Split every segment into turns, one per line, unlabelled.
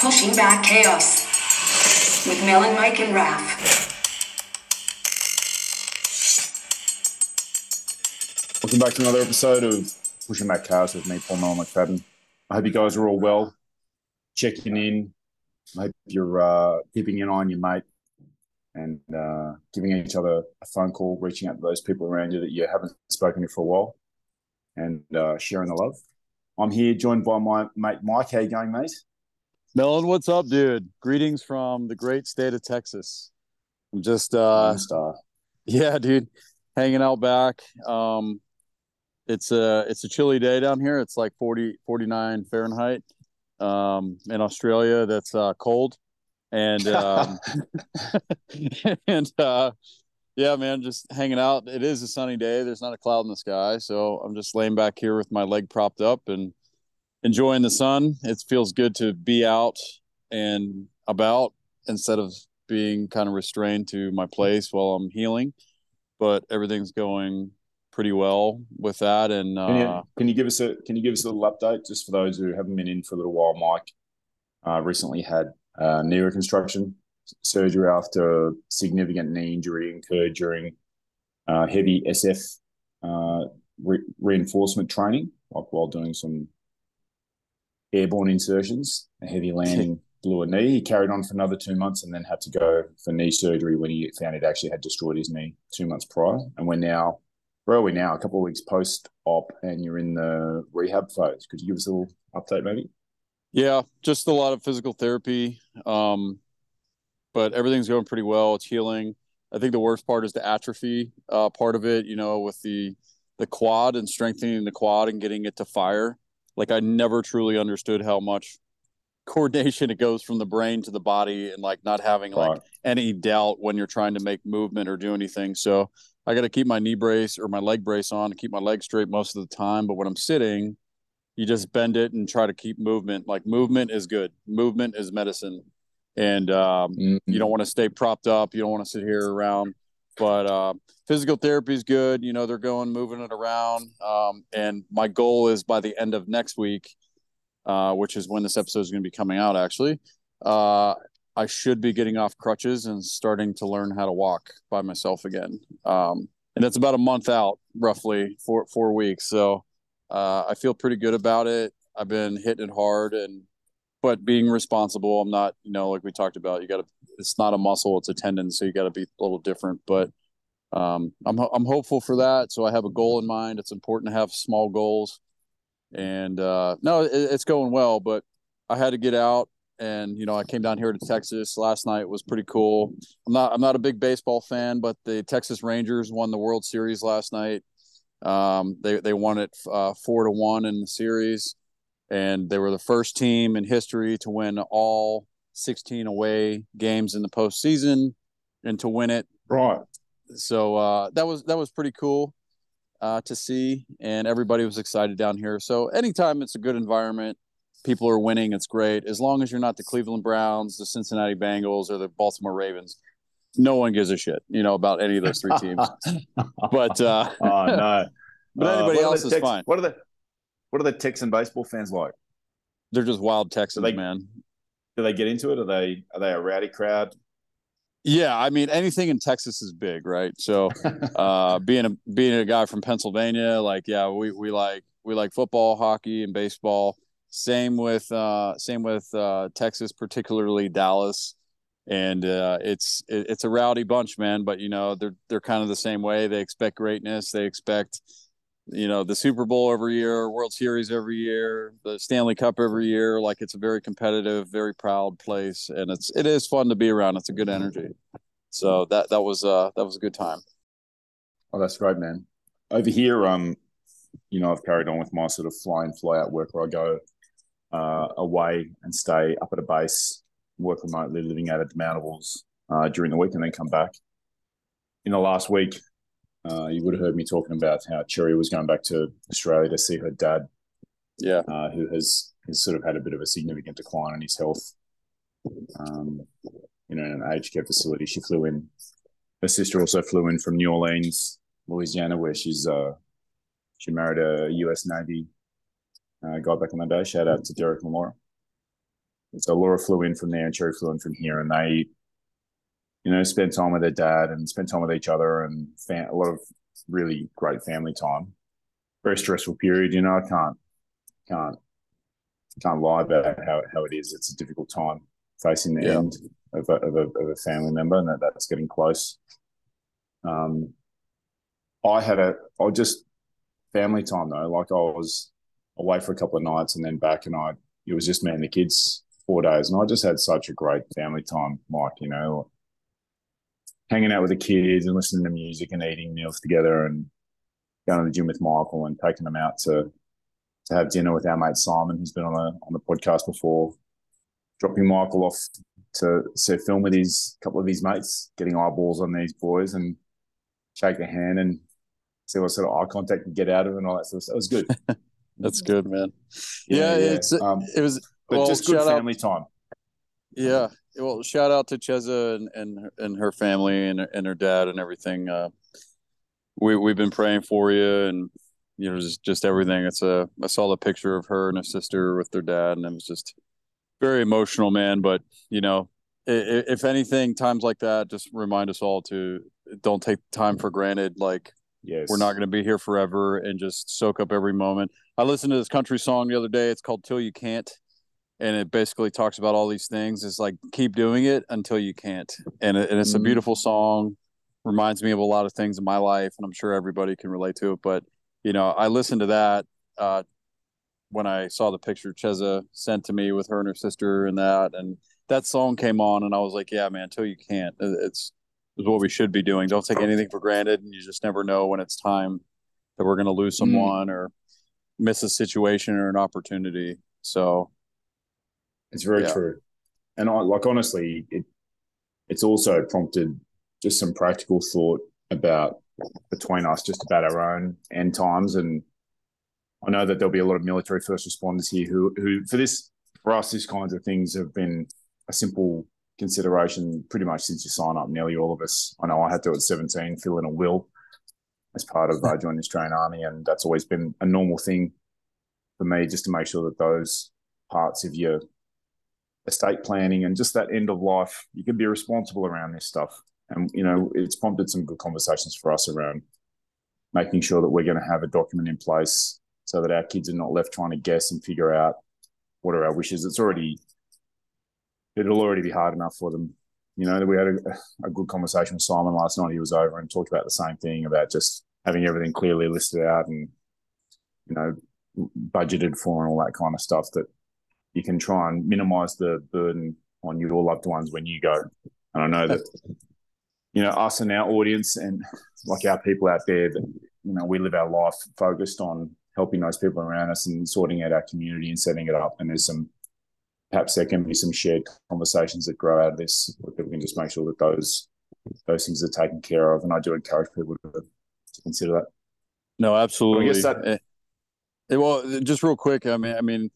Pushing Back Chaos with Mel and Mike and Raph.
Welcome back to another episode of Pushing Back Chaos with me, Paul Nolan McFadden. I hope you guys are all well, checking in. I hope you're uh, keeping an eye on your mate and uh, giving each other a phone call, reaching out to those people around you that you haven't spoken to for a while, and uh, sharing the love. I'm here joined by my mate Mike. How you going, mate?
Melon, what's up, dude? Greetings from the great state of Texas. I'm just uh yeah, dude, hanging out back. Um it's a it's a chilly day down here. It's like 40 49 Fahrenheit. Um in Australia that's uh cold. And um and uh yeah, man, just hanging out. It is a sunny day. There's not a cloud in the sky, so I'm just laying back here with my leg propped up and enjoying the sun. It feels good to be out and about instead of being kind of restrained to my place while I'm healing. But everything's going pretty well with that. And
Can you,
uh,
can you give us a Can you give us a little update just for those who haven't been in for a little while? Mike uh, recently had uh, knee reconstruction surgery after significant knee injury incurred during uh, heavy SF uh, re- reinforcement training, like while doing some airborne insertions. A heavy landing blew a knee. He carried on for another two months and then had to go for knee surgery when he found he'd actually had destroyed his knee two months prior. And we're now, where are we now? A couple of weeks post op, and you're in the rehab phase. Could you give us a little update, maybe?
yeah, just a lot of physical therapy. Um, but everything's going pretty well. It's healing. I think the worst part is the atrophy uh, part of it. You know, with the the quad and strengthening the quad and getting it to fire. Like I never truly understood how much coordination it goes from the brain to the body and like not having like
Right.
any doubt when you're trying to make movement or do anything. So I got to keep my knee brace or my leg brace on to keep my leg straight most of the time. But when I'm sitting, you just bend it and try to keep movement. Like movement is good. Movement is medicine. And um,
Mm.
you don't want to stay propped up. You don't want to sit here around. But uh, physical therapy is good. You know, they're going, moving it around. Um, and my goal is by the end of next week, uh, which is when this episode is going to be coming out, actually, uh, I should be getting off crutches and starting to learn how to walk by myself again. Um, and that's about a month out, roughly four four weeks. So uh, I feel pretty good about it. I've been hitting it hard and but being responsible. I'm not, you know, like we talked about. You got to. It's not a muscle; it's a tendon, so you got to be a little different. But um, I'm I'm hopeful for that. So I have a goal in mind. It's important to have small goals, and uh, no, it, it's going well. But I had to get out, and you know, I came down here to Texas last night. It was pretty cool. I'm not I'm not a big baseball fan, but the Texas Rangers won the World Series last night. Um, they they won it uh, four to one in the series, and they were the first team in history to win all 16 away games in the postseason and to win it.
Right.
So uh, that was that was pretty cool uh, to see, and everybody was excited down here. So anytime it's a good environment, people are winning, it's great. As long as you're not the Cleveland Browns, the Cincinnati Bengals, or the Baltimore Ravens, no one gives a shit, you know, about any of those three teams. But uh,
oh no.
but
Uh,
anybody else is fine.
What are the What are the Texan baseball fans like?
They're just wild Texans,
They-
man.
Do they get into it? Are they Are they a rowdy crowd?
Yeah, I mean anything in Texas is big, right? So uh being a being a guy from Pennsylvania, like yeah, we we like we like football, hockey, and baseball. Same with uh same with uh Texas, particularly Dallas. And uh it's it, it's a rowdy bunch, man, but you know, they're they're kind of the same way. They expect greatness, they expect you know, the Super Bowl every year, World Series every year, the Stanley Cup every year. Like it's a very competitive, very proud place and it's it is fun to be around. It's a good energy. So that that was uh that was a good time.
Oh, that's great, man. Over here, um, you know, I've carried on with my sort of fly in, fly out work where I go uh, away and stay up at a base, work remotely, living out at Demountables uh, during the week, and then come back. In the last week, uh, you would have heard me talking about how Cherry was going back to Australia to see her dad,
Yeah.
uh, who has has sort of had a bit of a significant decline in his health. Um, you know, in an aged care facility, she flew in. Her sister also flew in from New Orleans, Louisiana, where she's uh, she married a U.S. Navy uh, guy back in the day. Shout out to Derek and Lamora. so Laura flew in from there and Cherry flew in from here, and they, you know, spent time with their dad and spent time with each other and fam- a lot of really great family time. Very stressful period, you know. I can't can't can't lie about how, how it is. It's a difficult time facing the
Yeah.
end of a, of a of a family member, and that, that's getting close. Um, I had a I just family time though. Like I was away for a couple of nights and then back, and I it was just me and the kids four days, and I just had such a great family time. Mike. you know, hanging out with the kids and listening to music and eating meals together, and going to the gym with Michael and taking them out to to have dinner with our mate Simon, who's been on the on the podcast before. Dropping Michael off to see a film with his couple of his mates, getting eyeballs on these boys and shake their hand and see what sort of eye contact we get out of it and all that sort of stuff. It was good.
That's good, man. Yeah, it's
um,
it was
but
well,
just good
out-
family time.
Yeah. Well, shout out to Cheza and and, and her family and and her dad and everything. Uh, we we've been praying for you and you know just just everything. It's a I saw the picture of her and her sister with their dad and it was just very emotional, man. But you know, i- i- if anything, times like that just remind us all to don't take time for granted. Like
Yes,
we're not going to be here forever and just soak up every moment. I listened to this country song the other day. It's called Till You Can't. And it basically talks about all these things. It's like keep doing it until you can't. And, it, and it's a
Mhm.
beautiful song. Reminds me of a lot of things in my life, and I'm sure everybody can relate to it. But you know, I listened to that uh, when I saw the picture Cheza sent to me with her and her sister and that, and that song came on, and I was like, yeah, man, till you can't. It- It's is what we should be doing. Don't take anything for granted, and you just never know when it's time that we're going to lose someone or miss a situation or an opportunity. So
It's very
Yeah.
true. And I like honestly, it it's also prompted just some practical thought about between us, just about our own end times. And I know that there'll be a lot of military first responders here who who for this for us, these kinds of things have been a simple consideration pretty much since you sign up. Nearly all of us. I know I had to at 17 fill in a will as part of uh, joining the Australian Army, and that's always been a normal thing for me, just to make sure that those parts of your estate planning and just that end of life, you can be responsible around this stuff. And, you know, it's prompted some good conversations for us around making sure that we're going to have a document in place so that our kids are not left trying to guess and figure out what are our wishes. It's already, it'll already be hard enough for them. You know, that we had a, a good conversation with Simon last night. He was over and talked about the same thing about just having everything clearly listed out and, you know, budgeted for and all that kind of stuff that you can try and minimize the burden on your loved ones when you go. And I know that, you know, us and our audience and like our people out there that, you know, we live our life focused on helping those people around us and sorting out our community and setting it up. And there's some, perhaps there can be some shared conversations that grow out of this that we can just make sure that those, those things are taken care of. And I do encourage people to, to consider that.
no, absolutely.
that-
Eh, eh, well, just real quick, I mean, I mean,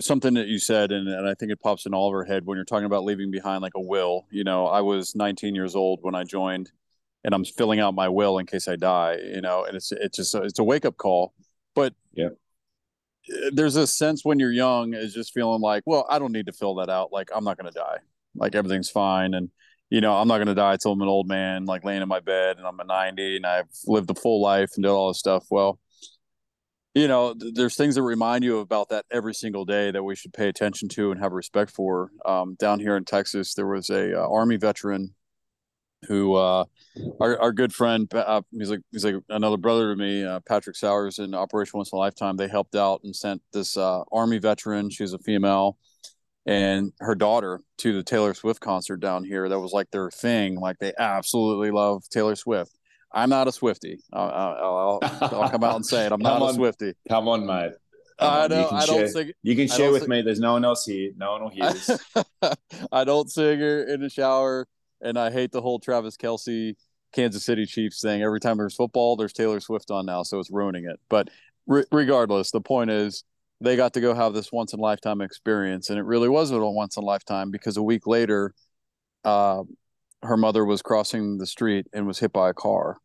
something that you said, and, and I think it pops in all of our head when you're talking about leaving behind like a will. You know, I was 19 years old when I joined, and I'm filling out my will in case I die. You know, and it's it's just it's a wake up call. But
Yeah.
there's a sense when you're young is just feeling like, well, I don't need to fill that out. Like I'm not going to die. Like everything's fine, and you know, I'm not going to die till I'm an old man, like laying in my bed, and I'm a 90, and I've lived a full life and did all this stuff. Well you know, th- there's things that remind you about that every single day that we should pay attention to and have respect for. Um, down here in Texas, there was a uh, Army veteran who, uh, our, our good friend, uh, he's like he's like another brother to me, uh, Patrick Sowers in Operation Once in a Lifetime. They helped out and sent this uh, Army veteran. she's a female, and her daughter to the Taylor Swift concert down here. That was like their thing. Like they absolutely love Taylor Swift. I'm not a Swifty. I'll, I'll, I'll, come out and say it. I'm not a
on.
Swifty.
Come on, mate. Come
I don't.
can
I don't
share-
sing.
You can share with
think-
me. There's no one else here. No one will hear this.
I don't sing her in the shower, and I hate the whole Travis Kelce Kansas City Chiefs thing. Every time there's football, there's Taylor Swift on now, so it's ruining it. But re- regardless, the point is they got to go have this once in a lifetime experience, and it really was a once in a lifetime because a week later, uh, her mother was crossing the street and was hit by a car,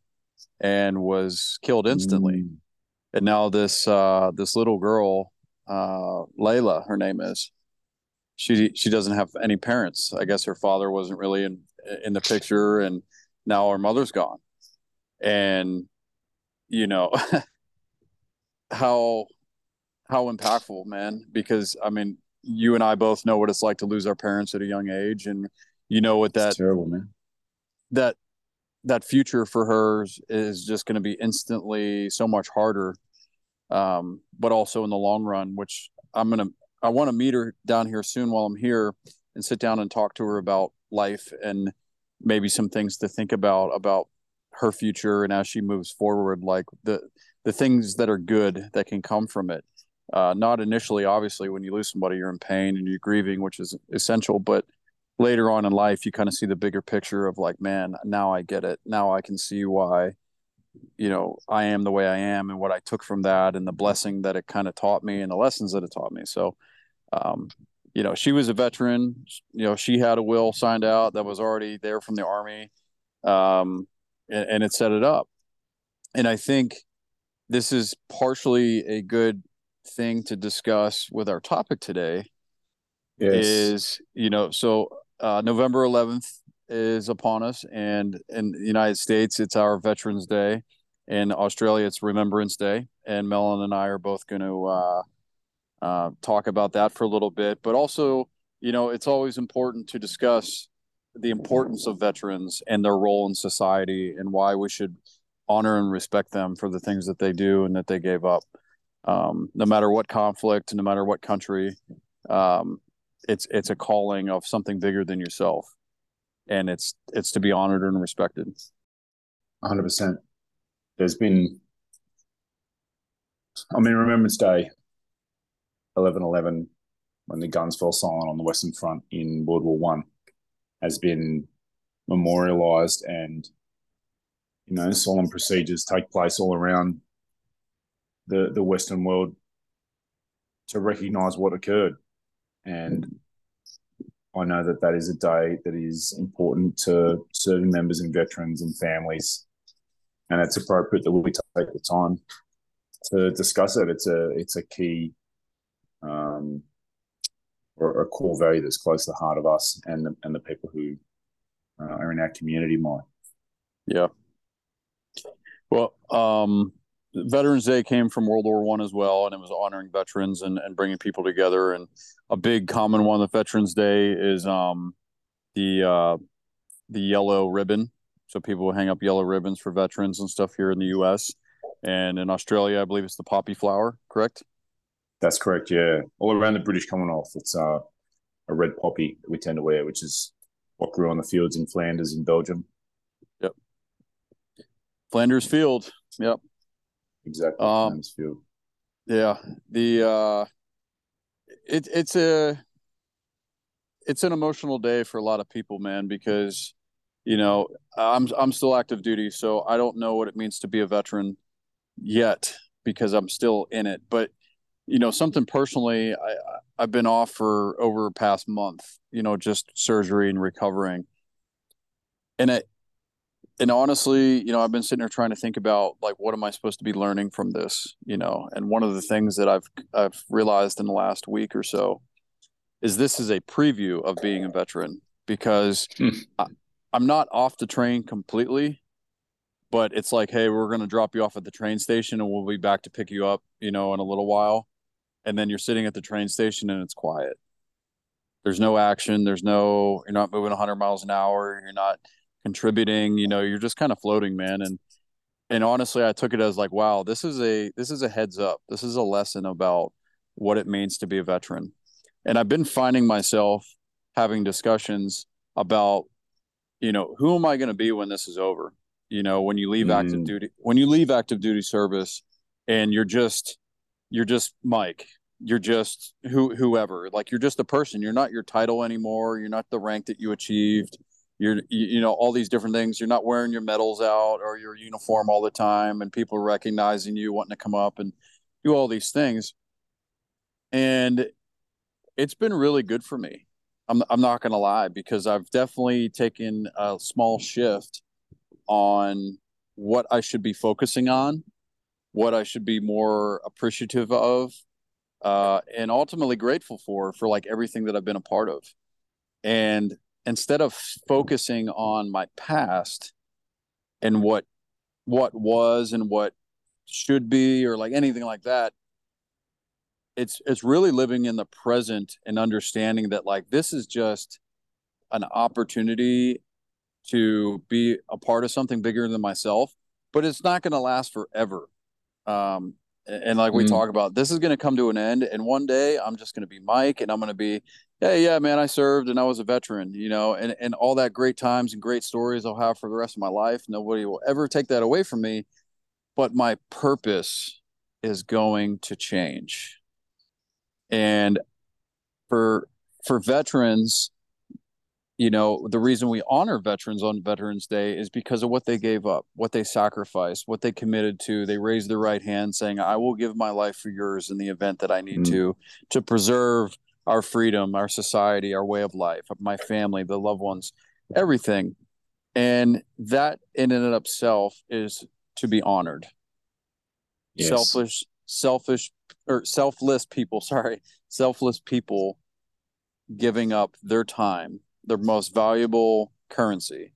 and was killed instantly
Mm.
and now this uh this little girl uh layla her name is she she doesn't have any parents. I guess her father wasn't really in in the picture, and now her mother's gone. And you know how how impactful, man. Because I mean, you and I both know what it's like to lose our parents at a young age, and you know what that
it's terrible, man.
That that future for her is just going to be instantly so much harder um, but also in the long run which i'm going to I want to meet her down here soon while I'm here and sit down and talk to her about life and maybe some things to think about about her future and as she moves forward like the the things that are good that can come from it. Uh, not initially obviously when you lose somebody you're in pain and you're grieving which is essential but later on in life you kind of see the bigger picture of like man now i get it now i can see why you know i am the way i am and what i took from that and the blessing that it kind of taught me and the lessons that it taught me so um, you know, she was a veteran. You know, she had a will signed out that was already there from the army, um, and, and it set it up. And I think this is partially a good thing to discuss with our topic today. Yes. Is you know, so uh, November 11th is upon us, and in the United States, it's our Veterans Day. In Australia, it's Remembrance Day, and Melon and I are both going to uh, uh, talk about that for a little bit. But also, you know, it's always important to discuss the importance of veterans and their role in society and why we should honor and respect them for the things that they do and that they gave up. Um, no matter what conflict, no matter what country, um, it's it's a calling of something bigger than yourself, and it's it's to be honored and respected.
One hundred percent. There's been, I mean, Remembrance Day 1111 when the guns fell silent on the Western Front in World War One has been memorialized and you know solemn procedures take place all around the the Western world to recognize what occurred and I know that that is a day that is important to serving members and veterans and families and it's appropriate that we take the time to discuss it it's a it's a key um, or a core value that's close to the heart of us and the, and the people who uh, are in our community, Mike.
Yeah. Well, um, Veterans Day came from World War One as well, and it was honoring veterans and, and bringing people together. And a big common one of Veterans Day is um, the uh, the yellow ribbon. So people will hang up yellow ribbons for veterans and stuff here in the U.S. And in Australia, I believe it's the poppy flower. Correct?
That's correct. Yeah, all around the British Commonwealth, it's uh, a red poppy that we tend to wear, which is what grew on the fields in Flanders in Belgium.
Yep. Flanders Field. Yep.
Exactly. Um, Field.
Yeah. The uh, it it's a it's an emotional day for a lot of people, man, because you know I'm I'm still active duty, so I don't know what it means to be a veteran yet because I'm still in it, but you know something personally i i've been off for over past month you know just surgery and recovering and it and honestly you know i've been sitting there trying to think about like what am i supposed to be learning from this you know and one of the things that i've i've realized in the last week or so is this is a preview of being a veteran because hmm. I, i'm not off the train completely but it's like hey we're going to drop you off at the train station and we'll be back to pick you up you know in a little while and then you're sitting at the train station and it's quiet. There's no action. There's no, you're not moving 100 miles an hour. You're not contributing. You know, you're just kind of floating, man. And and honestly, I took it as like, wow, this is a this is a heads up. This is a lesson about what it means to be a veteran. And I've been finding myself having discussions about, you know, who am I going to be when this is over? You know, when you leave mm. active duty, when you leave active duty service, and you're just you're just Mike. You're just who whoever. Like you're just a person. You're not your title anymore. You're not the rank that you achieved. You're you, know all these different things. You're not wearing your medals out or your uniform all the time, and people recognizing you, wanting to come up and do all these things. And it's been really good for me. I'm I'm not gonna lie because I've definitely taken a small shift on what I should be focusing on what I should be more appreciative of, uh, and ultimately grateful for for like everything that I've been a part of. And instead of focusing on my past and what what was and what should be or like anything like that it's it's really living in the present and understanding that like this is just an opportunity to be a part of something bigger than myself but it's not going to last forever um and like we mm. talk about this is going to come to an end and one day i'm just going to be mike and i'm going to be hey yeah man i served and i was a veteran you know and, and all that great times and great stories i'll have for the rest of my life. Nobody will ever take that away from me but my purpose is going to change. And for for veterans you know the reason we honor veterans on veterans day is because of what they gave up what they sacrificed what they committed to. They raised their right hand saying i will give my life for yours in the event that i need mm. to to preserve our freedom our society our way of life my family the loved ones everything and that in and of itself is to be honored yes. selfish selfish or selfless people sorry selfless people giving up their time their most valuable currency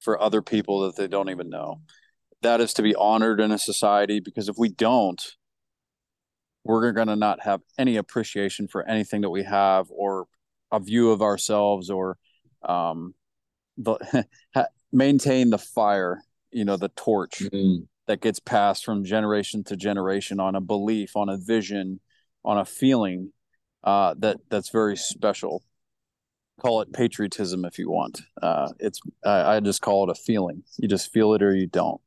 for other people that they don't even know. That is to be honored in a society because if we don't, we're going to not have any appreciation for anything that we have or a view of ourselves or um, the, maintain the fire, you know, the torch mm-hmm. that gets passed from generation to generation on a belief, on a vision, on a feeling uh, that that's very special call it patriotism if you want. Uh, it's I, I, just call it a feeling. You just feel it or you don't.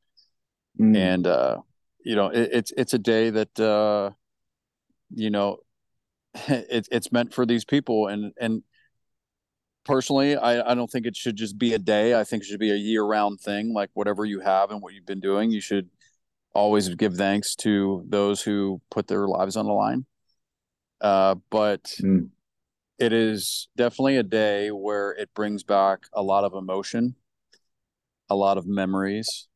Mm. And uh, you know, it, it's it's a day that uh, you know, it's it's meant for these people. And and personally, I I don't think it should just be a day. I think it should be a year round thing. Like whatever you have and what you've been doing, you should always give thanks to those who put their lives on the line. Uh, but mm it is definitely a day where it brings back a lot of emotion, a lot of memories,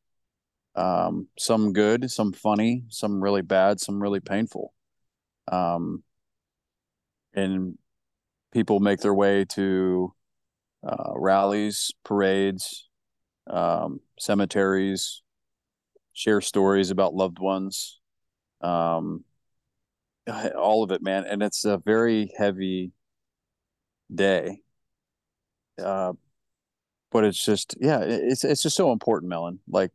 um, some good, some funny, some really bad, some really painful. Um, and people make their way to uh, rallies, parades, um, cemeteries, share stories about loved ones, um, all of it, man. And it's a very heavy day. Uh, but it's just yeah, it's it's just so important, Melon. Like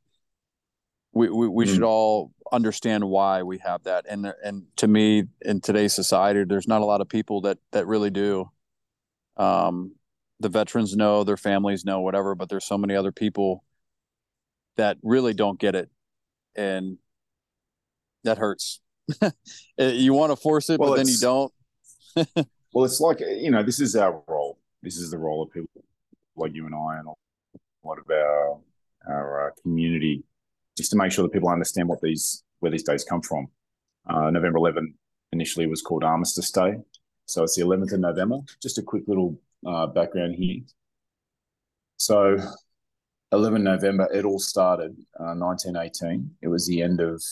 we we, we mm. should all understand why we have that, and and to me, in today's society, there's not a lot of people that that really do. Um, the veterans know, their families know, whatever, but there's so many other people that really don't get it, and that hurts. you want to force it, well, but then you don't.
Well, it's like you know, this is our role. This is the role of people like you and I, and a lot of our our uh, community, just to make sure that people understand what these where these days come from. Uh, November 11 initially was called Armistice Day, so it's the 11th of November. Just a quick little uh, background here. So, 11 November, it all started 1918. Uh, it was the end of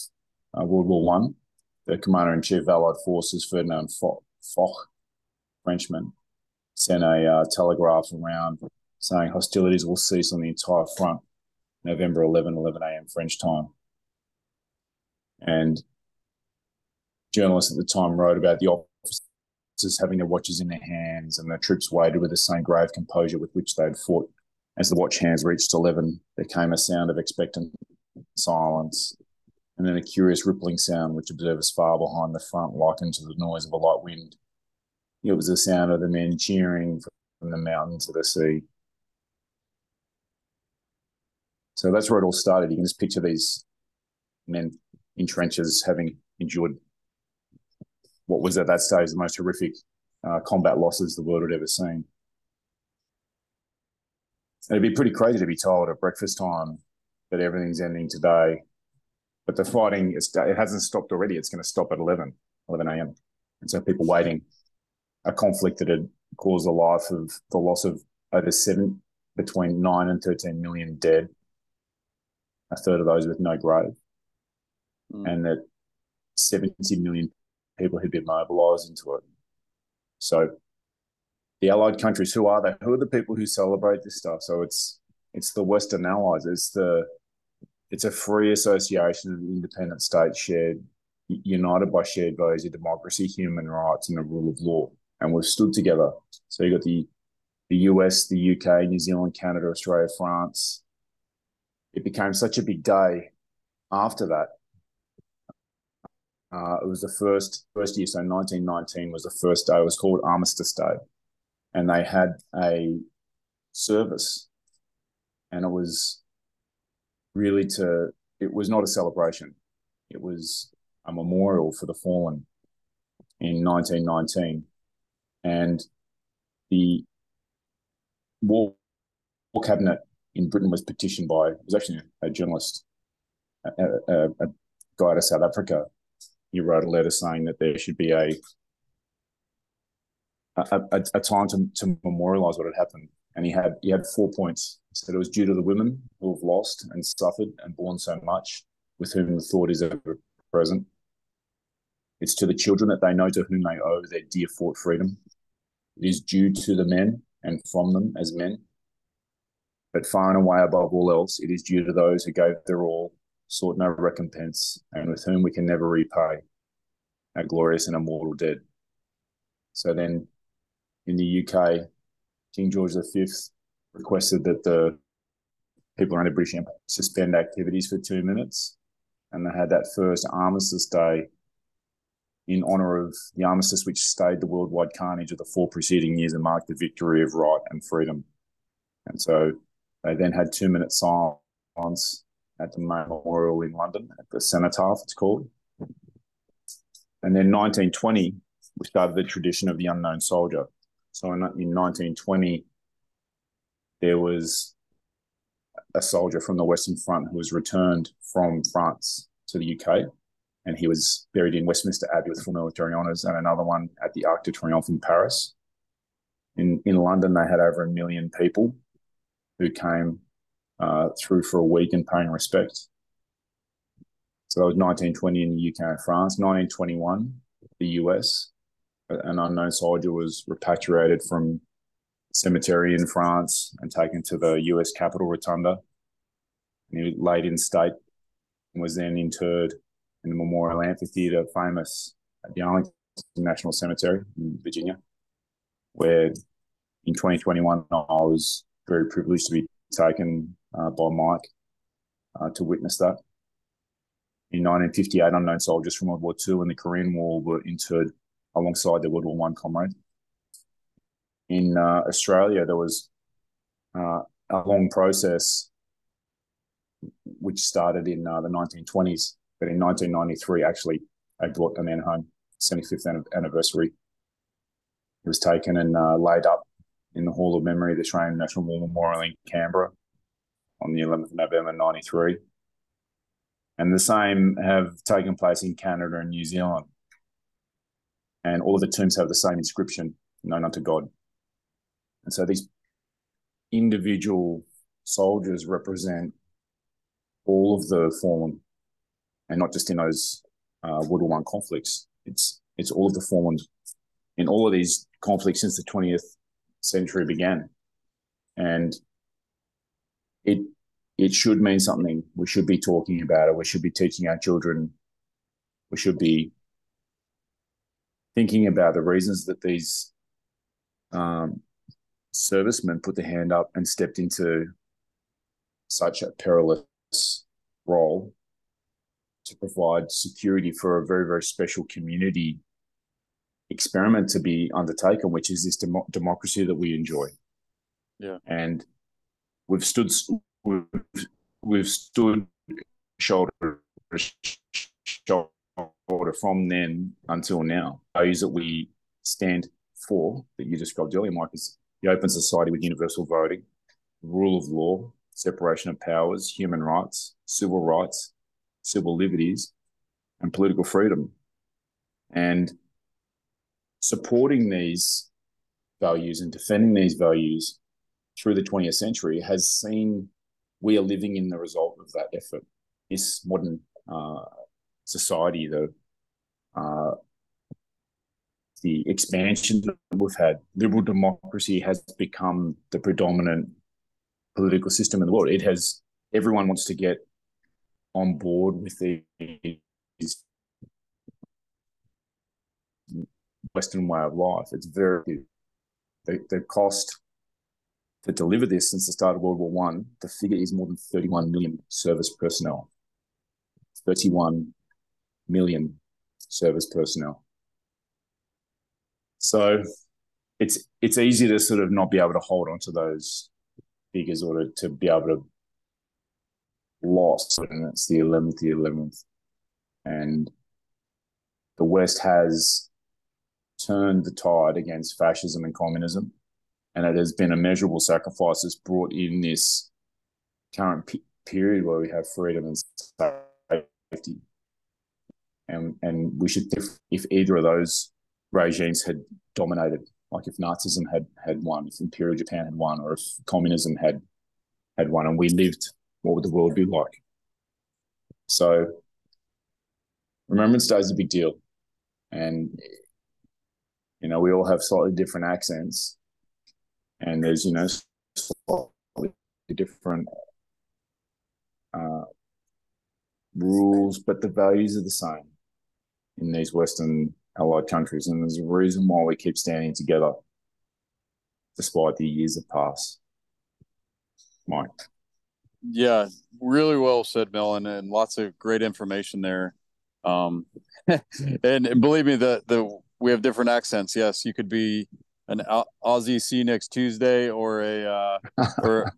uh, World War One. The commander in chief of Allied forces, Ferdinand Foch, Foch Frenchman, sent a uh, telegraph around saying hostilities will cease on the entire front November 11, 11 a.m. French time. And journalists at the time wrote about the officers having their watches in their hands, and the troops waited with the same grave composure with which they had fought. As the watch hands reached 11, there came a sound of expectant silence, and then a curious rippling sound which observers far behind the front likened to the noise of a light wind it was the sound of the men cheering from the mountain to the sea. So that's where it all started. You can just picture these men in trenches having endured what was at that stage the most horrific uh, combat losses the world had ever seen. It'd be pretty crazy to be told at breakfast time that everything's ending today, but the fighting it hasn't stopped already. It's going to stop at 11, 11 a.m. And so people waiting a conflict that had caused the life of the loss of over seven between nine and 13 million dead, a third of those with no grave, mm. and that 70 million people who'd been mobilized into it. So the allied countries, who are they? Who are the people who celebrate this stuff? So it's it's the Western allies. It's the it's a free association of independent states shared united by shared values of democracy, human rights, and the rule of law. And we've stood together. So you've got the the US, the UK, New Zealand, Canada, Australia, France. It became such a big day after that. Uh, it was the first first year, so 1919 was the first day. It was called Armistice Day, and they had a service, and it was really to. It was not a celebration; it was a memorial for the fallen in 1919, and the war, war cabinet in Britain was petitioned by it was actually a journalist, a, a, a guy to South Africa. He wrote a letter saying that there should be a a, a, a time to, to memorialize what had happened. And he had he had four points. He said it was due to the women who have lost and suffered and borne so much, with whom the thought is ever present. It's to the children that they know to whom they owe their dear fought freedom. It is due to the men and from them as men. But far and away above all else, it is due to those who gave their all, sought no recompense, and with whom we can never repay our glorious and immortal dead. So then in the UK, King George V requested that the people around the British Empire suspend activities for two minutes. And they had that first Armistice Day in honour of the armistice which stayed the worldwide carnage of the four preceding years and marked the victory of right and freedom. And so they then had two minutes silence at the memorial in London, at the Cenotaph, it's called. And then 1920, we started the tradition of the unknown soldier. So in, in 1920, there was a soldier from the Western Front who was returned from France to the UK and he was buried in Westminster Abbey with full military honours, and another one at the Arc de Triomphe in Paris. In in London, they had over a million people who came uh, through for a week and paying respect. So that was 1920 in the UK and France. 1921, the US, an unknown soldier was repatriated from cemetery in France and taken to the US Capitol Rotunda. And he was laid in state and was then interred in the Memorial Amphitheater, famous at the Arlington National Cemetery in Virginia, where in 2021 I was very privileged to be taken uh, by Mike uh, to witness that. In 1958, unknown soldiers from World War II and the Korean War were interred alongside their World War One comrade. In uh, Australia, there was uh, a long process which started in uh, the 1920s but in 1993, actually, I brought a man home, 75th anniversary. He was taken and uh, laid up in the Hall of Memory of the Australian National War Memorial in Canberra on the 11th of November 93. And the same have taken place in Canada and New Zealand. And all of the tombs have the same inscription, known unto God. And so these individual soldiers represent all of the fallen and not just in those uh, World War One conflicts. It's it's all of the fallen in all of these conflicts since the twentieth century began, and it it should mean something. We should be talking about it. We should be teaching our children. We should be thinking about the reasons that these um, servicemen put their hand up and stepped into such a perilous role to provide security for a very, very special community experiment to be undertaken, which is this dem- democracy that we enjoy.
Yeah.
And we've stood, we've, we've stood shoulder to shoulder from then until now. Values that we stand for that you described earlier, Mike, is the open society with universal voting, rule of law, separation of powers, human rights, civil rights, civil liberties, and political freedom. And supporting these values and defending these values through the 20th century has seen we are living in the result of that effort. This modern uh, society, the uh, the expansion that we've had, liberal democracy has become the predominant political system in the world. It has everyone wants to get on board with these Western way of life. It's very the, the cost to deliver this since the start of World War One. The figure is more than 31 million service personnel. 31 million service personnel. So it's it's easy to sort of not be able to hold on to those figures or to, to be able to lost and it's the 11th the 11th and the west has turned the tide against fascism and communism and it has been a measurable sacrifice that's brought in this current p- period where we have freedom and safety. And and we should if, if either of those regimes had dominated like if nazism had had won if imperial japan had won or if communism had had won and we lived what would the world be like? So remembrance day is a big deal and you know we all have slightly different accents and there's you know slightly different uh, rules but the values are the same in these Western allied countries. And there's a reason why we keep standing together despite the years that pass. Mike.
Yeah, really well said, Melon, and lots of great information there. Um, and, and believe me, the the we have different accents. Yes, you could be an Aussie see next Tuesday or a uh, or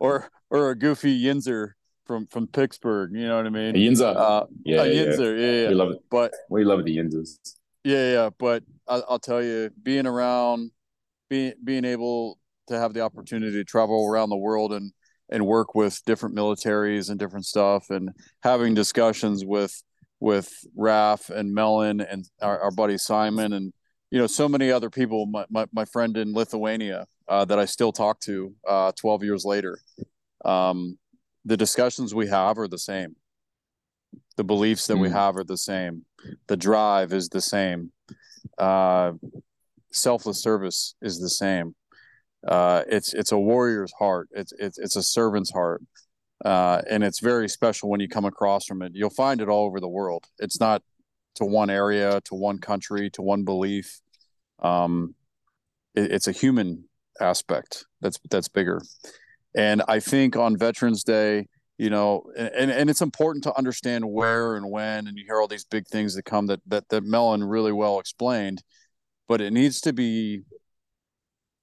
or or a goofy Yinzer from from Pittsburgh. You know what I mean?
Yinzer.
Uh,
yeah,
a Yinzer. Yeah. yeah, yeah.
We love it.
But
we love the Yinzers.
Yeah, yeah. But I, I'll tell you, being around, being being able to have the opportunity to travel around the world and and work with different militaries and different stuff, and having discussions with with Raf and Melon and our, our buddy Simon and you know so many other people. My my, my friend in Lithuania uh, that I still talk to uh, 12 years later. Um, the discussions we have are the same the beliefs that mm. we hmm. have are the same the drive is the same uh, selfless service is the same uh, it's it's a warrior's heart it's it's, it's a servant's heart uh, and it's very special when you come across from it. You'll find it all over the world. It's not to one area to one country to one belief. Um, it, it's a human aspect that's that's bigger. And I think on Veterans Day, you know, and, and it's important to understand where and when, and you hear all these big things that come that that that Melon really well explained, but it needs to be,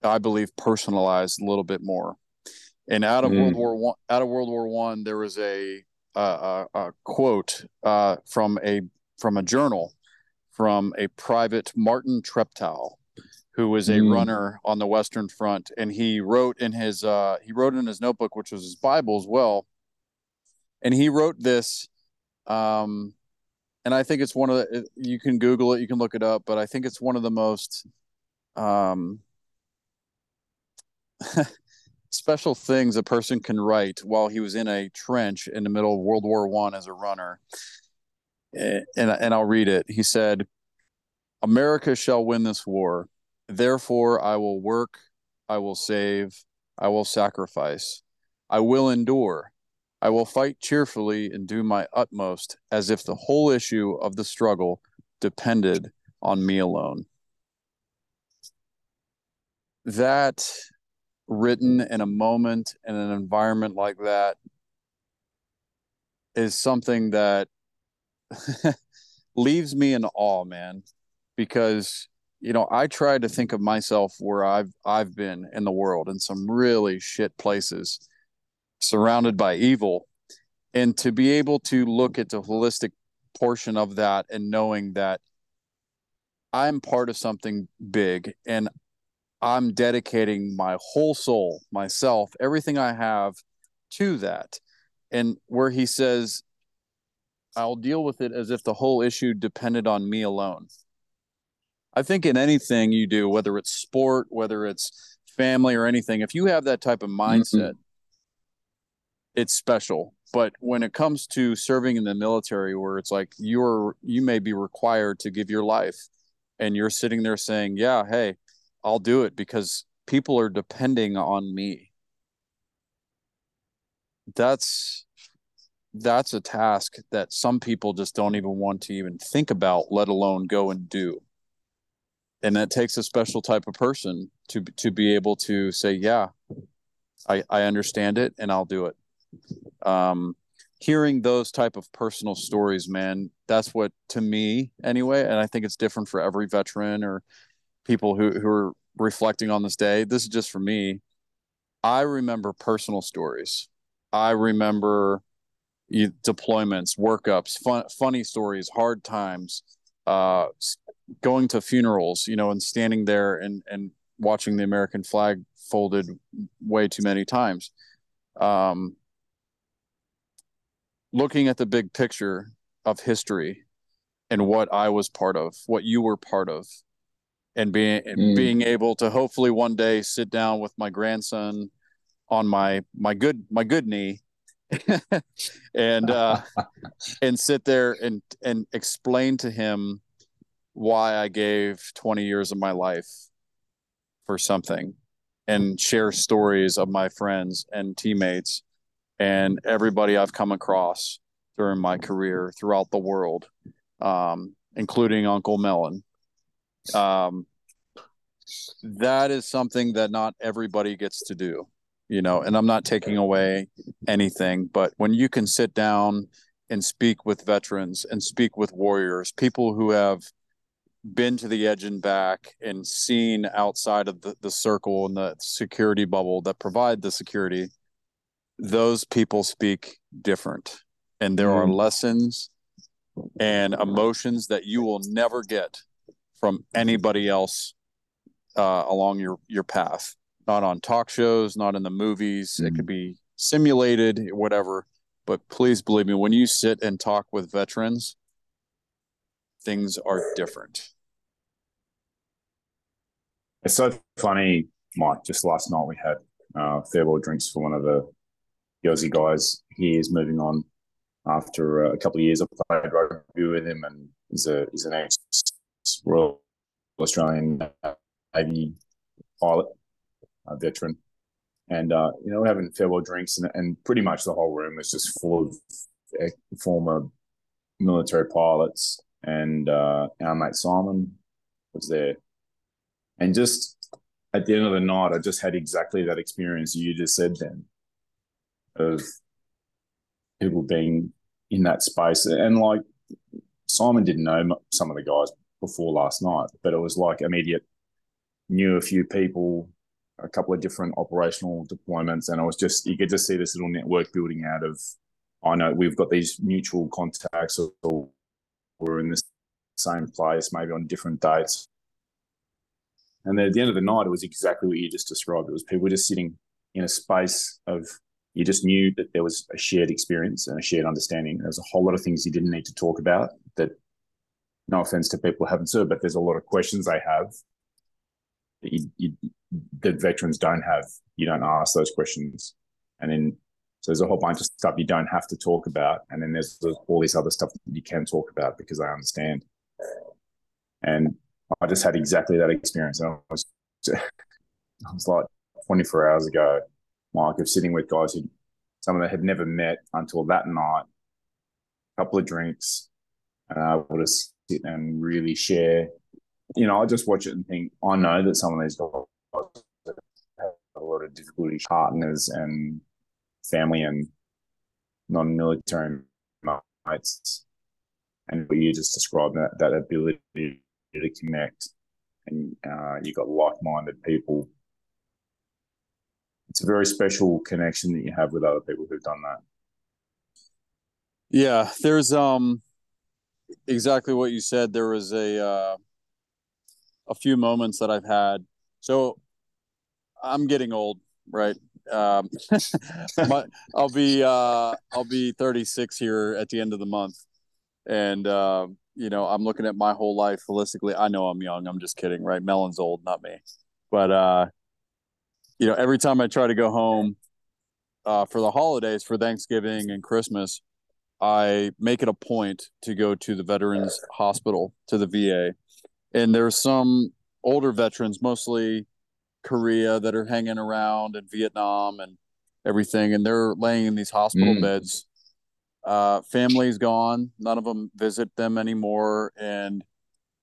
I believe, personalized a little bit more. And out of mm. World War One, out of World War One, there was a, a, a quote uh, from a from a journal from a private Martin Treptow, who was a mm. runner on the Western Front, and he wrote in his uh, he wrote in his notebook, which was his Bible as well, and he wrote this. Um, and I think it's one of the you can Google it, you can look it up, but I think it's one of the most um, special things a person can write while he was in a trench in the middle of World War One as a runner. And and I'll read it. He said, "America shall win this war." Therefore, I will work, I will save, I will sacrifice, I will endure, I will fight cheerfully and do my utmost as if the whole issue of the struggle depended on me alone. That written in a moment in an environment like that is something that leaves me in awe, man, because you know, I try to think of myself where I've I've been in the world in some really shit places, surrounded by evil, and to be able to look at the holistic portion of that and knowing that I'm part of something big and I'm dedicating my whole soul, myself, everything I have to that. And where he says, I'll deal with it as if the whole issue depended on me alone. I think in anything you do, whether it's sport, whether it's family or anything, if you have that type of mm-hmm. mindset, mm-hmm. it's special. But when it comes to serving in the military, where it's like you're you may be required to give your life and you're sitting there saying, "Yeah, hey, I'll do it because people are depending on me." That's that's a task that some people just don't even want to even think about, let alone go and do. And that takes a special type of person to to be able to say, "Yeah, I I understand it, and I'll do it." Um, hearing those type of personal stories, man, that's what to me anyway, and I think it's different for every veteran or people who who are reflecting on this day. This is just for me. I remember personal stories. I remember deployments, workups, fun, funny stories, hard times, uh, going to funerals, you know, and standing there and and watching the American flag folded way too many times. Um, looking at the big picture of history and what I was part of, what you were part of, and being mm. being able to hopefully one day sit down with my grandson on my my good my good knee and uh and sit there and and explain to him why I gave 20 years of my life for something and share stories of my friends and teammates and everybody I've come across during my career throughout the world, um, including Uncle Melon. Um, that is something that not everybody gets to do, you know, and I'm not taking away anything, but when you can sit down and speak with veterans and speak with warriors, people who have been to the edge and back and seen outside of the, the circle and the security bubble that provide the security those people speak different and there are mm. lessons and emotions that you will never get from anybody else uh, along your your path not on talk shows not in the movies mm. it could be simulated whatever but please believe me when you sit and talk with veterans things are different
it's so funny mike just last night we had uh, farewell drinks for one of the Aussie guys. He is moving on after a couple of years. I played rugby with him, and he's a he's an ex Royal Australian Navy pilot, a veteran. And uh, you know, having farewell drinks, and, and pretty much the whole room was just full of former military pilots. And uh, our mate Simon was there, and just at the end of the night, I just had exactly that experience you just said. Then of people being in that space. And like Simon didn't know some of the guys before last night, but it was like immediate knew a few people, a couple of different operational deployments, and I was just you could just see this little network building out of. I know we've got these mutual contacts, or we're in the same place, maybe on different dates. And at the end of the night, it was exactly what you just described. It was people just sitting in a space of you just knew that there was a shared experience and a shared understanding. There's a whole lot of things you didn't need to talk about that, no offense to people who haven't served, but there's a lot of questions they have that, you, you, that veterans don't have. You don't ask those questions. And then so there's a whole bunch of stuff you don't have to talk about. And then there's all this other stuff that you can talk about because I understand. And I just had exactly that experience. And I was, I was like 24 hours ago like of sitting with guys who some of them had never met until that night, a couple of drinks, and able to sit and really share. You know, I just watch it and think, I know that some of these guys have a lot of difficulty, partners and family and non-military mates, and what you just described that that ability to connect, and uh, you got like-minded people it's a very special connection that you have with other people who've done that.
Yeah, there's um exactly what you said. There was a uh, a few moments that I've had. So I'm getting old, right? Um, my, I'll be uh, I'll be 36 here at the end of the month, and uh, you know I'm looking at my whole life holistically. I know I'm young. I'm just kidding, right? Melon's old, not me. But uh, you know, every time I try to go home uh, for the holidays, for Thanksgiving and Christmas, I make it a point to go to the Veterans Hospital, to the VA, and there's some older veterans, mostly Korea, that are hanging around in Vietnam and everything, and they're laying in these hospital
Mm.
beds. Uh, family's gone; none of them visit them anymore, and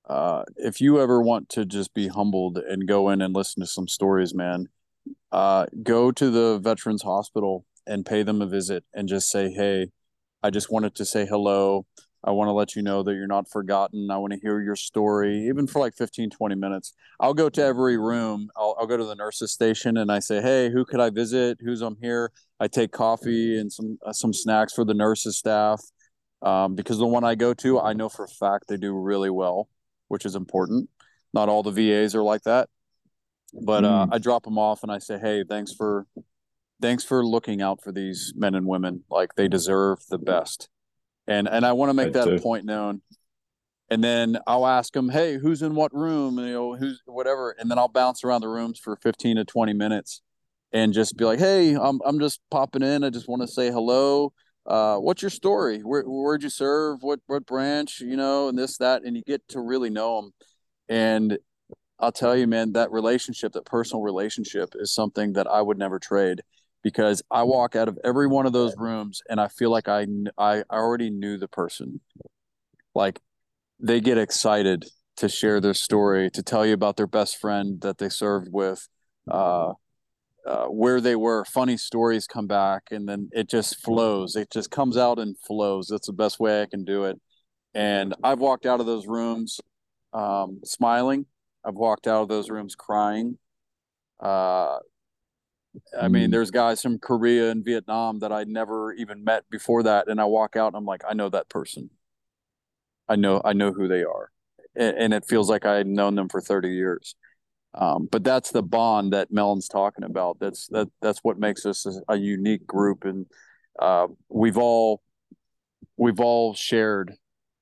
uh, if you ever want to just be humbled and go in and listen to some stories, man, uh, go to the Veterans Hospital and pay them a visit and just say, hey, I just wanted to say hello. I want to let you know that you're not forgotten. I want to hear your story, even for like 15, 20 minutes. I'll go to every room. I'll, I'll go to the nurses station and I say, hey, who could I visit? Who's I'm here? I take coffee and some uh, some snacks for the nurses staff um, because the one I go to, I know for a fact they do really well which is important. Not all the VAs are like that, but uh,
Mm.
I drop them off and I say, "Hey, thanks for thanks for looking out for these men and women. Like they deserve the best." And and I want to make
They
that a
do.
point known. And then I'll ask them, "Hey, who's in what room? You know, who's whatever." And then I'll bounce around the rooms for 15 to 20 minutes and just be like, "Hey, I'm I'm just popping in. I just want to say hello uh, what's your story? Where where'd you serve? What what branch? You know, and this that, and you get to really know them. And I'll tell you, man, that relationship, that personal relationship, is something that I would never trade because I walk out of every one of those rooms and I feel like I I already knew the person. Like they get excited to share their story, to tell you about their best friend that they served with. Uh, uh, where they were. Funny stories come back, and then it just flows. It just comes out and flows. That's the best way I can do it. And I've walked out of those rooms um, smiling. I've walked out of those rooms crying. Uh, I mean,
Mm.
there's guys from Korea and Vietnam that I'd never even met before that, and I walk out and I'm like, I know that person. I know, I know who they are, and, and it feels like I had known them for 30 years. Um, but that's the bond that Melon's talking about. That's that that's what makes us a, a unique group, and uh, we've all we've all shared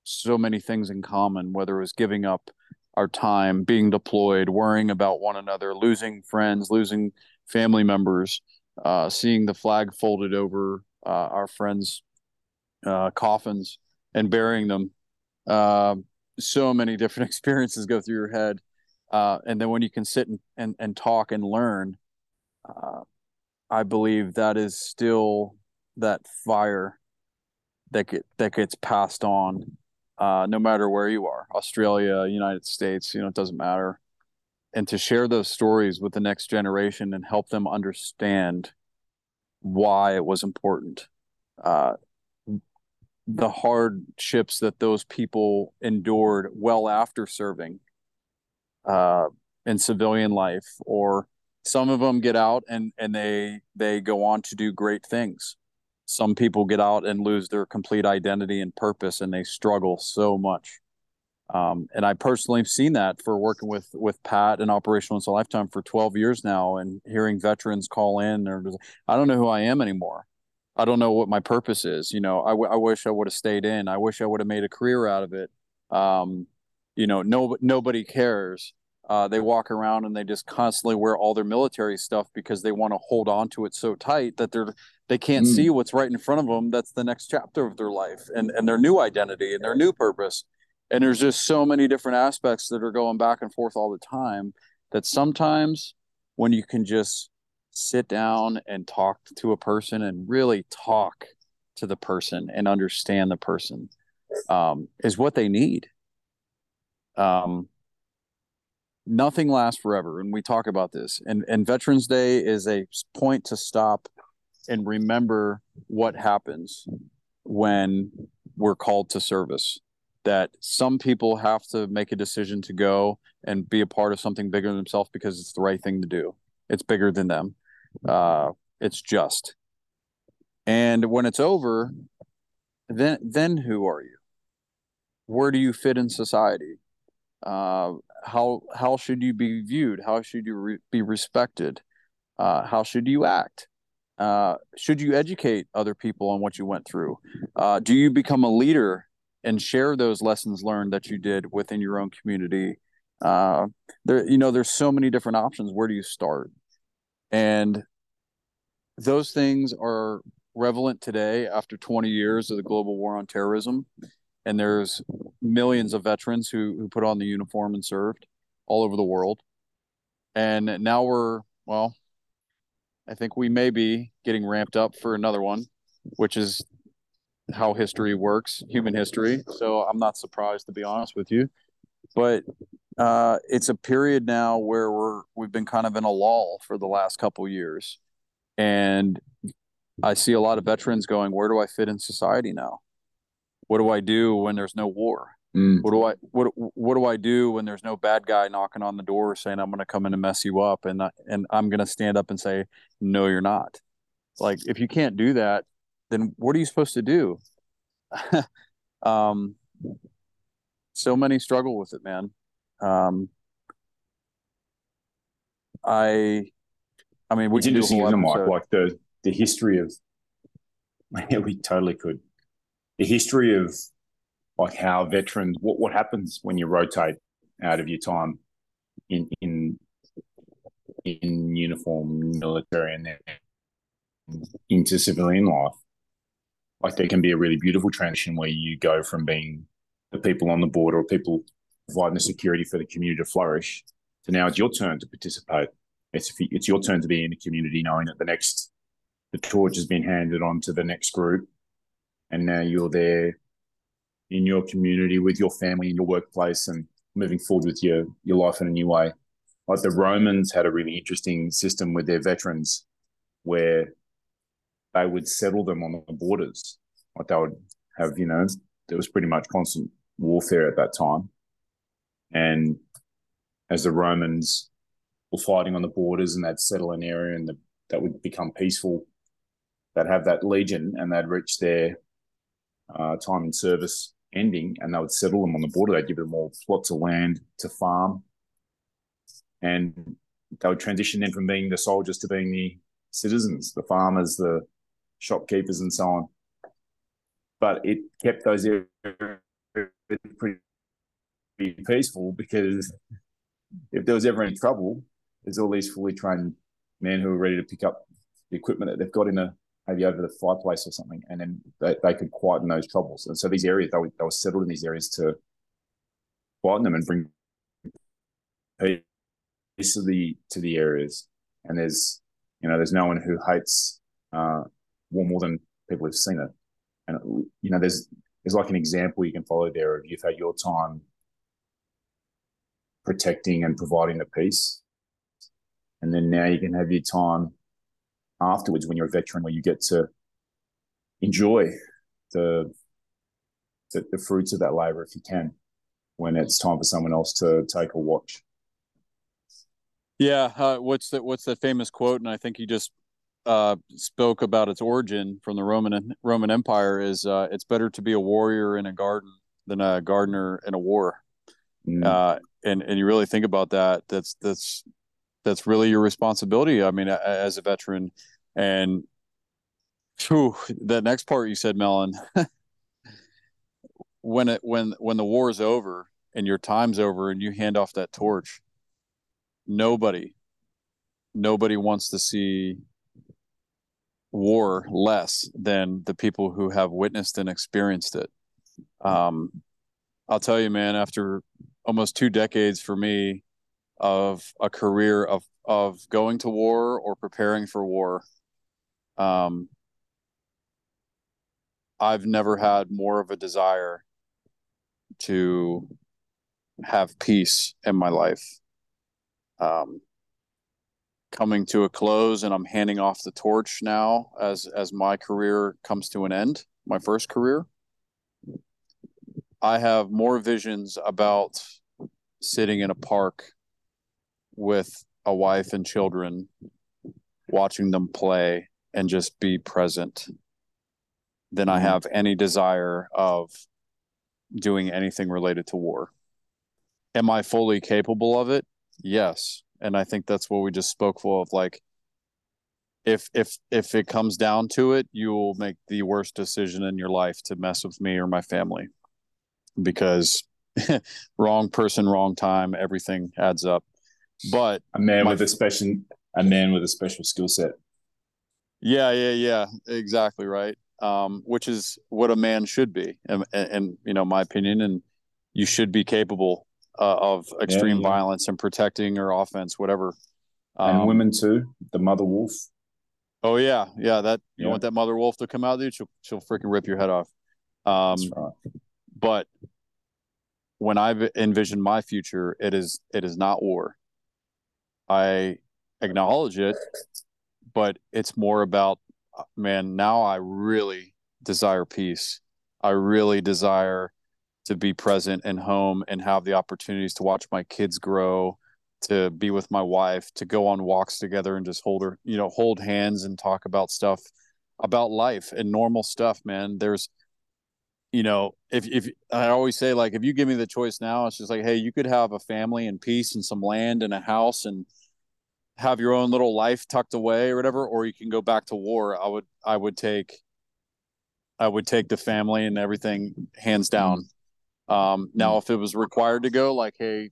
so many things in common. Whether it was giving up our time, being deployed, worrying about one another, losing friends, losing family members, uh, seeing the flag folded over uh, our friends' uh, coffins and burying them. Uh, so many different experiences go through your head uh, and then when you can sit and, and, and talk and learn, I believe that is still that fire that get that gets passed on, uh, no matter where you are, Australia, United States, you know, it doesn't matter. And to share those stories with the next generation and help them understand why it was important, uh, the hardships that those people endured well after serving uh, in civilian life, or some of them get out and and they they go on to do great things. Some people get out and lose their complete identity and purpose, and they struggle so much. Um, and I personally have seen that for working with with Pat and Operational Once a Lifetime for 12 years now, and hearing veterans call in, or I don't know who I am anymore. I don't know what my purpose is. You know, I, w- I wish I would have stayed in. I wish I would have made a career out of it. Um, you know, no nobody cares. Uh, they walk around and they just constantly wear all their military stuff because they want to hold on to it so tight that they're they can't
Mm.
see what's right in front of them. That's the next chapter of their life and and their new identity and their new purpose. And there's just so many different aspects that are going back and forth all the time that sometimes when you can just sit down and talk to a person and really talk to the person and understand the person um, is what they need. Um, nothing lasts forever, and we talk about this. And and Veterans Day is a point to stop and remember what happens when we're called to service. That some people have to make a decision to go and be a part of something bigger than themselves because it's the right thing to do. It's bigger than them. Uh, it's just. And when it's over, then then who are you? Where do you fit in society? Uh, how how should you be viewed? How should you re- be respected? Uh, how should you act? Uh, should you educate other people on what you went through? Uh, do you become a leader and share those lessons learned that you did within your own community? Uh, there, you know, there's so many different options. Where do you start? And those things are relevant today after 20 years of the global war on terrorism and there's millions of veterans who who put on the uniform and served all over the world. And now we're well, I think we may be getting ramped up for another one, which is how history works, human history. So I'm not surprised to be honest with you. But uh, it's a period now where we're we've been kind of in a lull for the last couple years, and I see a lot of veterans going, "Where do I fit in society now? What do I do when there's no war?
Mm.
What do I what what do I do when there's no bad guy knocking on the door saying I'm going to come in and mess you up and I, and I'm going to stand up and say no you're not. Like if you can't do that, then what are you supposed to do? um so many struggle with it, man. Um, I, I mean, we
it's
can do a
interesting,
whole
isn't it, Mike? Like the the history of yeah, we totally could. The history of like how veterans what what happens when you rotate out of your time in in in uniform military and then into civilian life. Like there can be a really beautiful transition where you go from being the people on the border or people providing the security for the community to flourish to now it's your turn to participate. It's it's your turn to be in the community, knowing that the next the torch has been handed on to the next group, and now you're there in your community with your family in your workplace and moving forward with your your life in a new way. Like the Romans had a really interesting system with their veterans, where they would settle them on the borders. Like they would have, you know, there was pretty much constant warfare at that time. And as the Romans were fighting on the borders and they'd settle an area and the, that would become peaceful, they'd have that legion and they'd reach their uh, time in service ending and they would settle them on the border. They'd give them all plots of land to farm. And they would transition then from being the soldiers to being the citizens, the farmers, the shopkeepers, and so on. But it kept those areas pretty peaceful because if there was ever any trouble, there's all these fully trained men who are ready to pick up the equipment that they've got in a maybe over the fireplace or something, and then they, they could quieten those troubles. And so these areas they were, they were settled in these areas to quieten them and bring peace to the to the areas. And there's you know there's no one who hates uh, war more than people who've seen it. And you know there's there's like an example you can follow there of you've had your time protecting and providing the peace. And then now you can have your time afterwards when you're a veteran where you get to enjoy the the, the fruits of that labor if you can when it's time for someone else to take a watch.
Yeah, uh, what's the what's the famous quote? And I think you just uh, spoke about its origin from the Roman Roman Empire. Is uh, it's better to be a warrior in a garden than a gardener in a war.
Mm.
Uh, and and you really think about that. That's that's that's really your responsibility. I mean, as a veteran, and whew, that next part you said, Melon. when it when when the war is over and your time's over and you hand off that torch, nobody, nobody wants to see war less than the people who have witnessed and experienced it. Um, I'll tell you, man, after almost two decades for me of a career of of going to war or preparing for war, um, I've never had more of a desire to have peace in my life. Um, coming to a close and I'm handing off the torch now as as my career comes to an end, my first career. I have more visions about sitting in a park with a wife and children, watching them play and just be present than I mm-hmm. have any desire of doing anything related to war. Am I fully capable of it? Yes. And I think that's what we just spoke for of like if if if it comes down to it, you will make the worst decision in your life to mess with me or my family. Because wrong person, wrong time, everything adds up. But
a man
my-
with a special a man with a special skill set.
Yeah, yeah, yeah, exactly right. um, which is what a man should be, and, and, and you know, my opinion, and you should be capable uh, of extreme
Yeah, yeah.
violence and protecting or offense, whatever.
and
Um,
women too. The mother wolf.
Oh yeah, yeah. That you
Yeah.
want that mother wolf to come out, dude? She'll she'll freaking rip your head off. Um,
That's right.
but when I've envisioned my future, it is it is not war. I acknowledge it, but it's more about man. Now I really desire peace. I really desire to be present and home and have the opportunities to watch my kids grow, to be with my wife, to go on walks together and just hold her, you know, hold hands and talk about stuff about life and normal stuff, man. There's you know, if if I always say like if you give me the choice now, it's just like, hey, you could have a family and peace and some land and a house and have your own little life tucked away or whatever, or you can go back to war. I would I would take I would take the family and everything hands down. Mm. Um, now, if it was required to go, like, hey,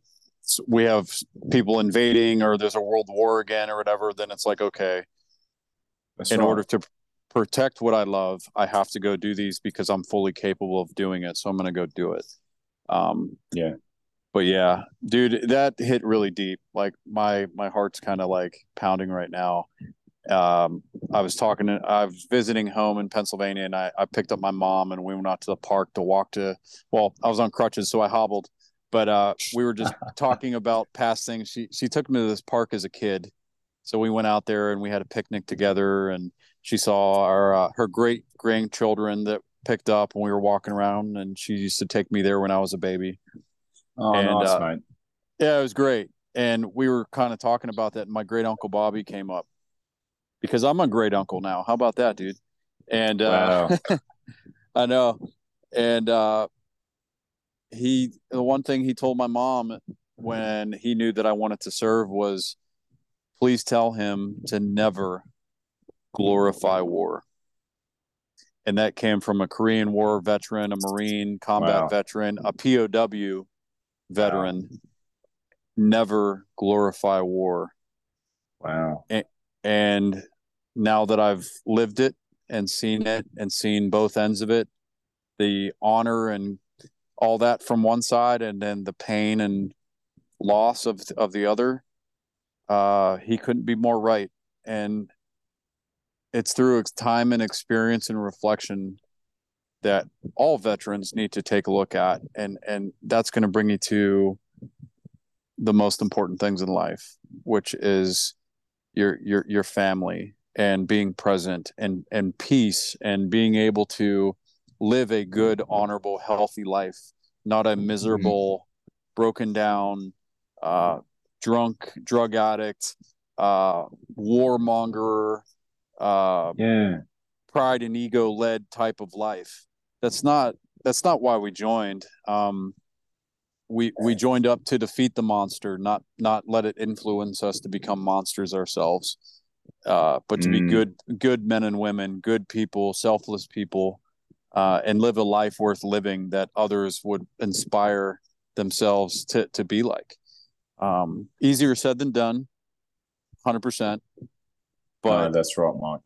we have people invading or there's a world war again or whatever, then it's like, okay,
That's
in order to protect what I love, I have to go do these because I'm fully capable of doing it. So I'm going to go do it. Um,
Yeah.
But yeah, dude, that hit really deep. Like my my heart's kind of like pounding right now. Um, I was talking to, I was visiting home in Pennsylvania, and I I picked up my mom, and we went out to the park to walk to. Well, I was on crutches, so I hobbled. But uh, we were just talking about past things. She she took me to this park as a kid, so we went out there and we had a picnic together, and she saw our uh, her great grandchildren that picked up, and we were walking around, and she used to take me there when I was a baby.
Oh,
and,
nice,
uh. Yeah, it was great. And we were kind of talking about that. And my great uncle Bobby came up because I'm a great uncle now. How about that, dude? And uh,
Wow.
I know. And uh, he, the one thing he told my mom when he knew that I wanted to serve was, please tell him to never glorify war. And that came from a Korean War veteran, a Marine combat
Wow.
veteran, a POW veteran. Never glorify war.
Wow.
And now that I've lived it and seen it and seen both ends of it, the honor and all that from one side, and then the pain and loss of of the other, uh, he couldn't be more right. And it's through time and experience and reflection that all veterans need to take a look at, and and that's going to bring you to the most important things in life, which is your your your family and being present and and peace and being able to live a good honorable healthy life not a miserable broken down uh drunk drug addict uh warmonger uh
Yeah.
pride and ego led type of life. That's not that's not why we joined. Um we we joined up to defeat the monster not not let it influence us to become monsters ourselves uh but to be
Mm.
good good men and women good people selfless people uh and live a life worth living that others would inspire themselves to to be like um easier said than done 100% but
no, that's right, Mike.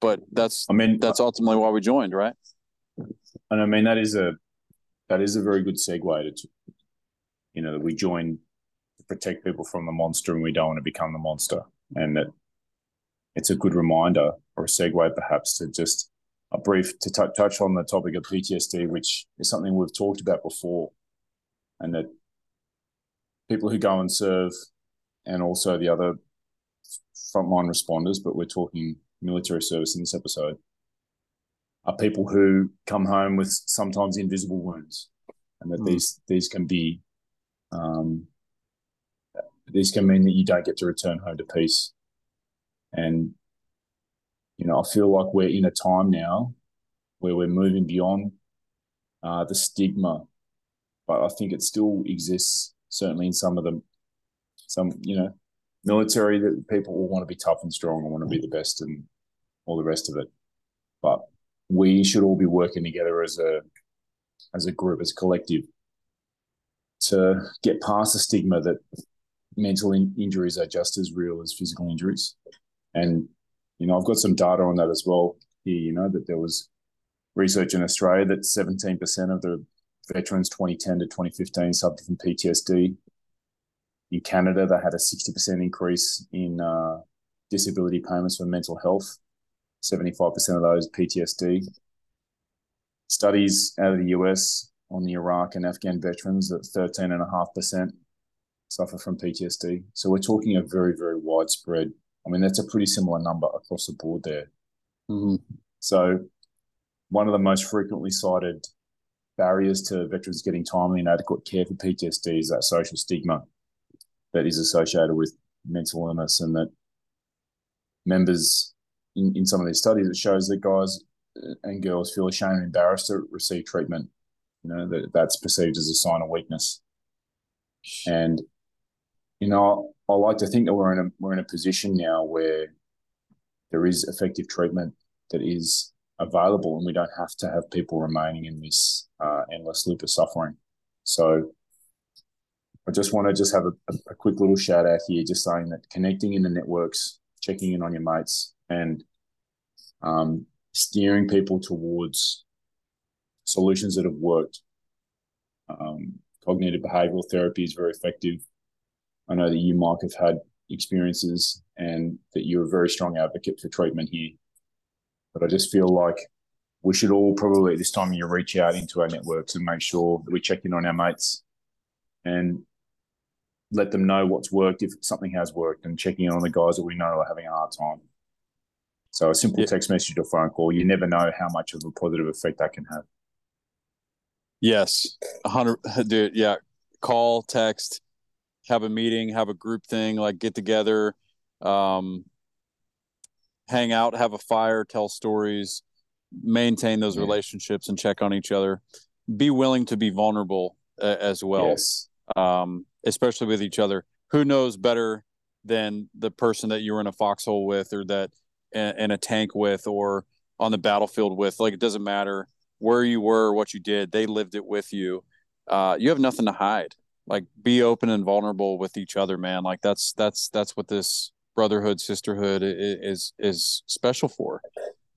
but that's
I mean,
that's ultimately why we joined right
and I mean that is a that is a very good segue to, you know, that we join to protect people from the monster, and we don't want to become the monster, and that it's a good reminder or a segue perhaps to just a brief to t- touch on the topic of PTSD, which is something we've talked about before, and that people who go and serve, and also the other frontline responders, but we're talking military service in this episode, are people who come home with sometimes invisible wounds, and that
Mm.
these these can be, um, these can mean that you don't get to return home to peace, and you know I feel like we're in a time now where we're moving beyond uh, the stigma, but I think it still exists certainly in some of them, some you know military that people will want to be tough and strong and want to be the best and all the rest of it, but we should all be working together as a as a group, as a collective, to get past the stigma that mental in- injuries are just as real as physical injuries. And you know, I've got some data on that as well. here. You know that there was research in Australia that 17% of the veterans 2010 to 2015 suffered from PTSD. In Canada, they had a 60% increase in uh, disability payments for mental health. 75% of those PTSD. Studies out of the US on the Iraq and Afghan veterans at 13.5% suffer from PTSD. So we're talking a very, very widespread. I mean, that's a pretty similar number across the board there.
Mm-hmm.
So one of the most frequently cited barriers to veterans getting timely and adequate care for PTSD is that social stigma that is associated with mental illness and that members in, in some of these studies it shows that guys and girls feel ashamed and embarrassed to receive treatment you know that that's perceived as a sign of weakness and you know I, like to think that we're in a we're in a position now where there is effective treatment that is available and we don't have to have people remaining in this uh, endless loop of suffering so I just want to just have a, a, quick little shout out here, just saying that connecting in the networks, checking in on your mates, and um, steering people towards solutions that have worked. Um, cognitive behavioral therapy is very effective. I know that you, Mike, have had experiences and that you're a very strong advocate for treatment here. But I just feel like we should all probably at this time year reach out into our networks and make sure that we check in on our mates and let them know what's worked if something has worked and checking in on the guys that we know are having a hard time. So a simple yeah. text message or phone call, you never know how much of a positive effect that can have.
Yes, hundred, dude. Yeah, call, text, have a meeting, have a group thing, like get together, um, hang out, have a fire, tell stories, maintain those yeah. relationships, and check on each other. Be willing to be vulnerable uh, as well.
Yes.
Um, especially with each other. Who knows better than the person that you were in a foxhole with, or that in a tank with, or on the battlefield with? Like it doesn't matter where you were, what you did. They lived it with you. Uh, you have nothing to hide. Like be open and vulnerable with each other, man. Like that's that's that's what this brotherhood, sisterhood is is special for.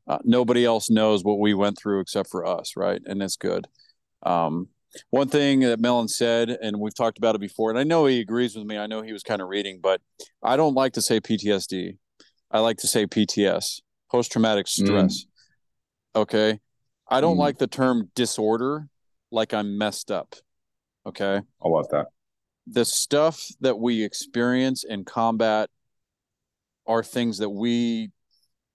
Uh, nobody else knows what we went through except for us, right? And it's good. Um, one thing that Melon said, and we've talked about it before, and I know he agrees with me. I know he was kind of reading, but I don't like to say PTSD. I like to say PTS, post traumatic mm. stress. Mm. Okay. I don't mm. like the term disorder like I'm messed up. Okay.
I love that.
The stuff that we experience in combat are things that we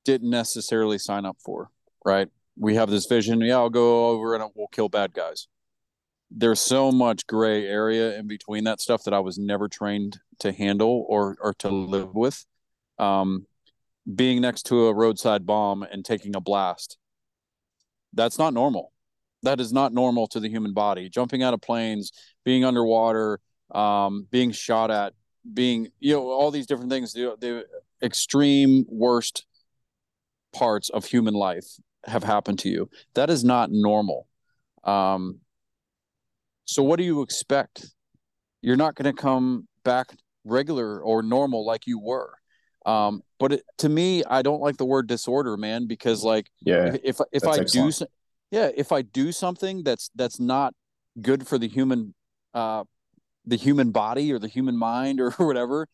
didn't necessarily sign up for, right? We have this vision. Yeah, I'll go over and we'll kill bad guys there's so much gray area in between that stuff that I was never trained to handle or or to live with. Um, being next to a roadside bomb and taking a blast, that's not normal. That is not normal to the human body. Jumping out of planes, being underwater, um, being shot at, being you know all these different things. The, the extreme worst parts of human life have happened to you. That is not normal. Um, so what do you expect? You're not going to come back regular or normal like you were. Um, but it, to me, I don't like the word disorder, man, because like,
yeah,
if if, if I excellent. do, yeah, if I do something that's that's not good for the human, uh, the human body or the human mind or whatever,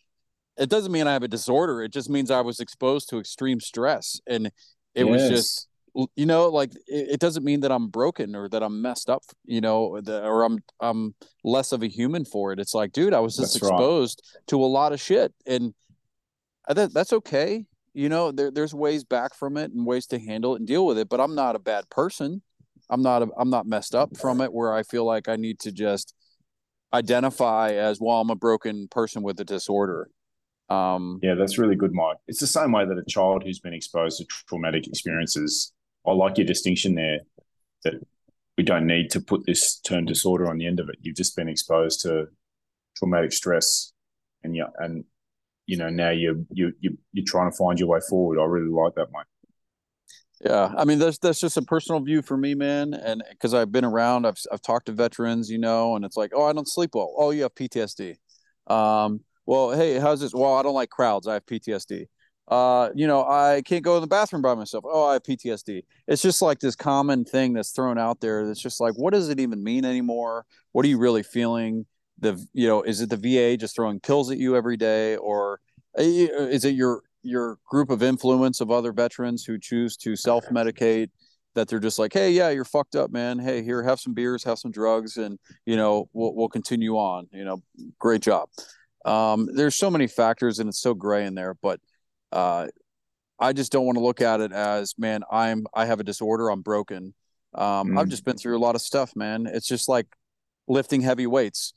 it doesn't mean I have a disorder. It just means I was exposed to extreme stress, and it yes. was just you know like it, it, doesn't mean that i'm broken or that i'm messed up you know the, or i'm i'm less of a human for it it's like dude i was just that's exposed wrong. to a lot of shit and that, that's okay you know there, there's ways back from it and ways to handle it and deal with it but i'm not a bad person i'm not a, i'm not messed up from it where i feel like i need to just identify as well i'm a broken person with a disorder um,
yeah, that's really good, Mike. It's the same way that a child who's been exposed to traumatic experiences I like your distinction there that we don't need to put this term disorder on the end of it. You've just been exposed to traumatic stress, and yeah, and you know now you're you you you're trying to find your way forward. I really like that, mate.
Yeah, I mean that's that's just a personal view for me, man. And because I've been around, I've I've talked to veterans, you know, and it's like, oh, I don't sleep well. Oh, you have PTSD. Um, well, hey, how's this? Well, I don't like crowds. I have PTSD. uh, you know, I can't go to the bathroom by myself. Oh, I have PTSD. It's just like this common thing that's thrown out there. That's just like, what does it even mean anymore? What are you really feeling? The you know, is it the VA just throwing pills at you every day, or uh, is it your your group of influence of other veterans who choose to self medicate? That they're just like, hey, yeah, you're fucked up, man. Hey, here, have some beers, have some drugs, and you know, we'll we'll continue on. You know, great job. Um, there's so many factors, and it's so gray in there, but uh, I just don't want to look at it as, man, I'm I have a disorder, I'm broken. Um, mm. I've just been through a lot of stuff, man. It's just like lifting heavy weights.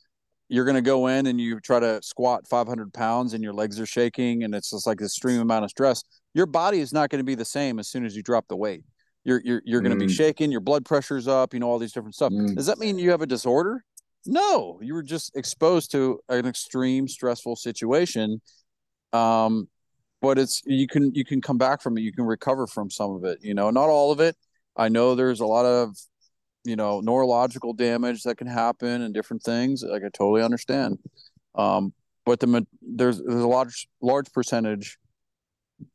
You're gonna go in and you try to squat 500 pounds, and your legs are shaking, and it's just like this extreme amount of stress. Your body is not going to be the same as soon as you drop the weight. You're you're you're going to mm. be shaking. Your blood pressure's up. You know all these different stuff. Mm. Does that mean you have a disorder? No, you were just exposed to an extreme stressful situation um, but it's you can you can come back from it you can recover from some of it you know not all of it i know there's a lot of you know neurological damage that can happen and different things like i totally understand um but the there's there's a large large percentage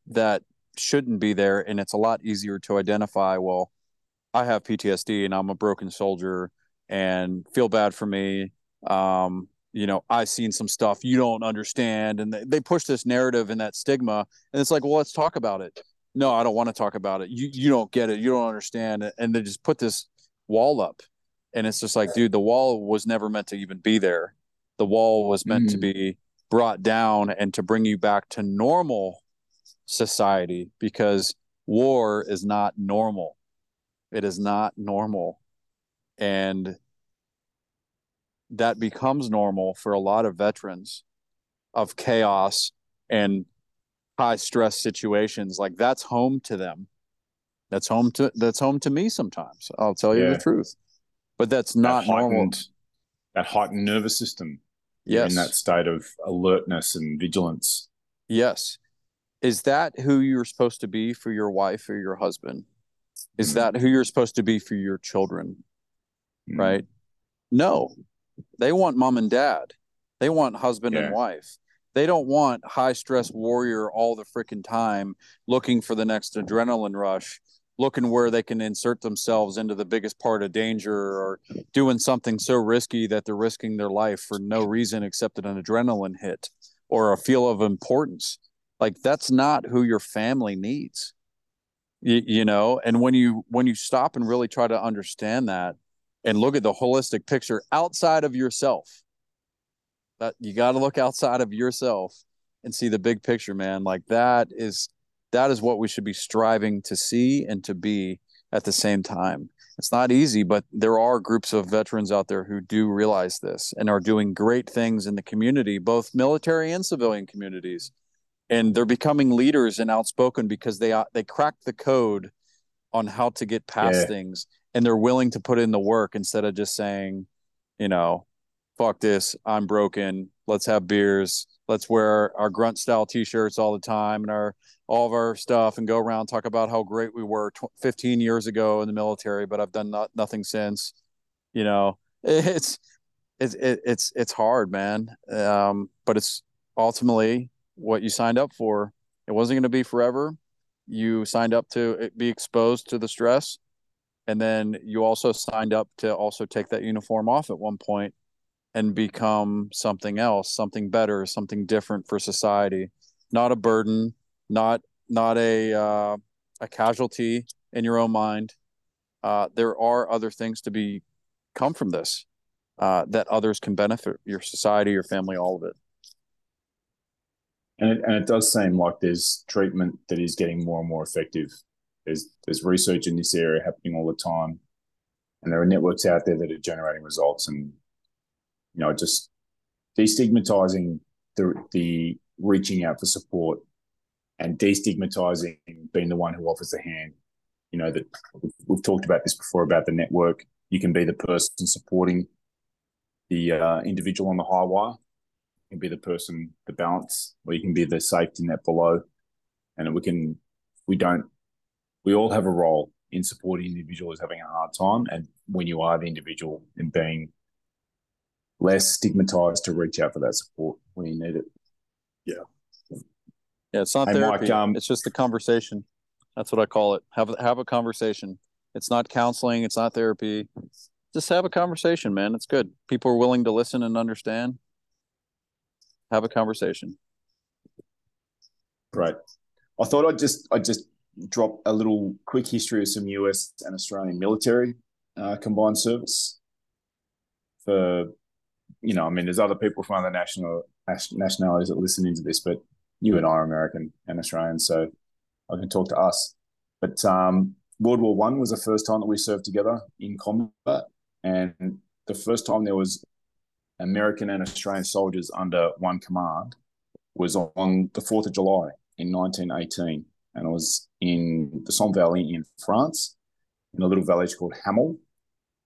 that shouldn't be there and it's a lot easier to identify well i have ptsd and i'm a broken soldier and feel bad for me um you know, I've seen some stuff you don't understand. And they, they push this narrative and that stigma. And it's like, well, let's talk about it. No, I don't want to talk about it. You you don't get it. You don't understand. And they just put this wall up. And it's just like, dude, the wall was never meant to even be there. The wall was meant mm. to be brought down and to bring you back to normal society because war is not normal. It is not normal. And that becomes normal for a lot of veterans of chaos and high stress situations like that's home to them that's home to that's home to me sometimes i'll tell you the truth. But that's not that normal
that heightened nervous system. Yes in that state of alertness and vigilance.
Yes. Is that who you're supposed to be for your wife or your husband? Is mm. that who you're supposed to be for your children? Mm. right? No. They want mom and dad. They want husband yeah. and wife. They don't want high stress warrior all the freaking time looking for the next adrenaline rush, looking where they can insert themselves into the biggest part of danger or doing something so risky that they're risking their life for no reason except an adrenaline hit or a feel of importance. Like that's not who your family needs. You, you know, and when you when you stop and really try to understand that, and look at the holistic picture outside of yourself. That you got to look outside of yourself and see the big picture, man. Like that is that is what we should be striving to see and to be at the same time. It's not easy, but there are groups of veterans out there who do realize this and are doing great things in the community, both military and civilian communities. And they're becoming leaders and outspoken because they uh, they cracked the code on how to get past yeah. things and they're willing to put in the work instead of just saying, you know, fuck this, I'm broken. Let's have beers. Let's wear our grunt style t-shirts all the time and our all of our stuff and go around talk about how great we were 15 years ago in the military, but I've done not, nothing since. You know, it's it's it's it's hard, man. Um, but it's ultimately what you signed up for. It wasn't going to be forever. You signed up to be exposed to the stress and then you also signed up to also take that uniform off at one point and become something else something better something different for society. Not a burden not not a uh, a casualty in your own mind. Uh, there are other things to be come from this uh, that others can benefit your society your family all of it.
And it, and it does seem like there's treatment that is getting more and more effective. There's there's research in this area happening all the time, and there are networks out there that are generating results. And you know, just destigmatizing the the reaching out for support and destigmatizing being the one who offers the hand. You know that we've talked about this before about the network. You can be the person supporting the uh, individual on the high wire. You can be the person, the balance, or you can be the safety net below. And we can, we don't we all have a role in supporting individuals having a hard time. And when you are the individual and being less stigmatized to reach out for that support when you need it.
Yeah. Yeah, it's not
Hey,
therapy.
Mike, um,
it's just a conversation. That's what I call it. Have have a conversation. It's not counseling. It's not therapy. Just have a conversation, man. It's good. People are willing to listen and understand. Have a conversation.
Great. I thought I'd just I'd just drop a little quick history of some US and Australian military uh, combined service. For you know, I mean, there's other people from other national nationalities that listen into this, but you and I are American and Australian, so I can talk to us. But um, World War One was the first time that we served together in combat, and the first time there was American and Australian soldiers under one command was on the Fourth of July in 1918, and it was in the Somme Valley in France, in a little village called Hamel.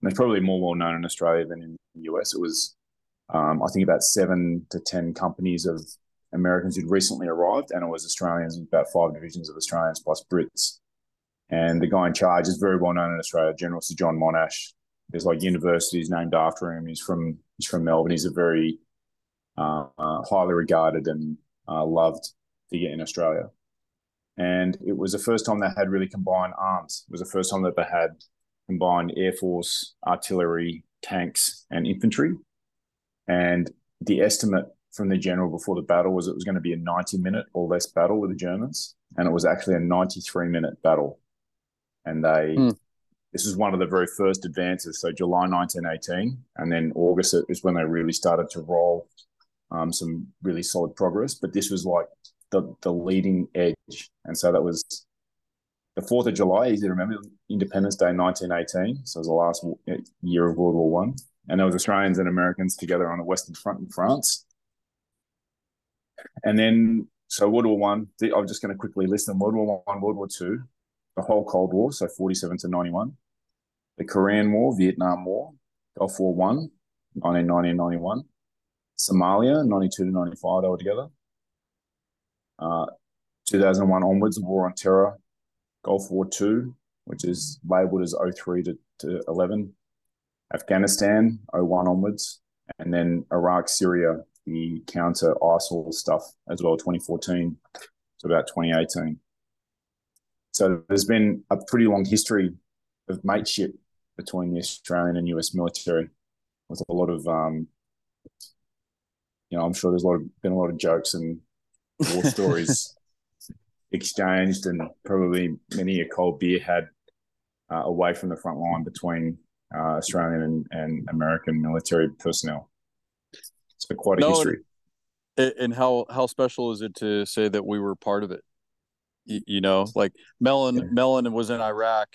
And it's probably more well known in Australia than in the US. It was, um, I think, about seven to ten companies of Americans who'd recently arrived, and it was Australians, about five divisions of Australians plus Brits. And the guy in charge is very well known in Australia, General Sir John Monash. There's like universities named after him. He's from he's from Melbourne. He's a very uh, uh, highly regarded and uh, loved figure in Australia. And it was the first time they had really combined arms. It was the first time that they had combined air force, artillery, tanks, and infantry. And the estimate from the general before the battle was it was going to be a 90 minute or less battle with the Germans, and it was actually a 93 minute battle. And they, mm. this was one of the very first advances. So July 1918, and then August is when they really started to roll um, some really solid progress. But this was like the the leading edge, and so that was the Fourth of July. Easy to remember, Independence Day, 1918. So it was the last year of World War One, and there was Australians and Americans together on the Western Front in France. And then, so World War One, I'm just going to quickly list them. World War One, World War Two, the whole Cold War, so 47 to 91, the Korean War, Vietnam War, Gulf War One, 1990 91, Somalia, 92 to 95, they were together. Uh, 2001 onwards, War on Terror, Gulf War Two, which is labelled as 03 to, to 11, Afghanistan, 01 onwards, and then Iraq, Syria, the counter ISIL stuff as well, 2014 to about 2018. So there's been a pretty long history of mateship between the Australian and US military with a lot of, um, you know, I'm sure there's a lot of, been a lot of jokes and war stories exchanged and probably many a cold beer had uh, away from the front line between uh, Australian and, and American military personnel. So quite a no, history.
And, and how how special is it to say that we were part of it? You, you know, like Melon yeah. Melon was in Iraq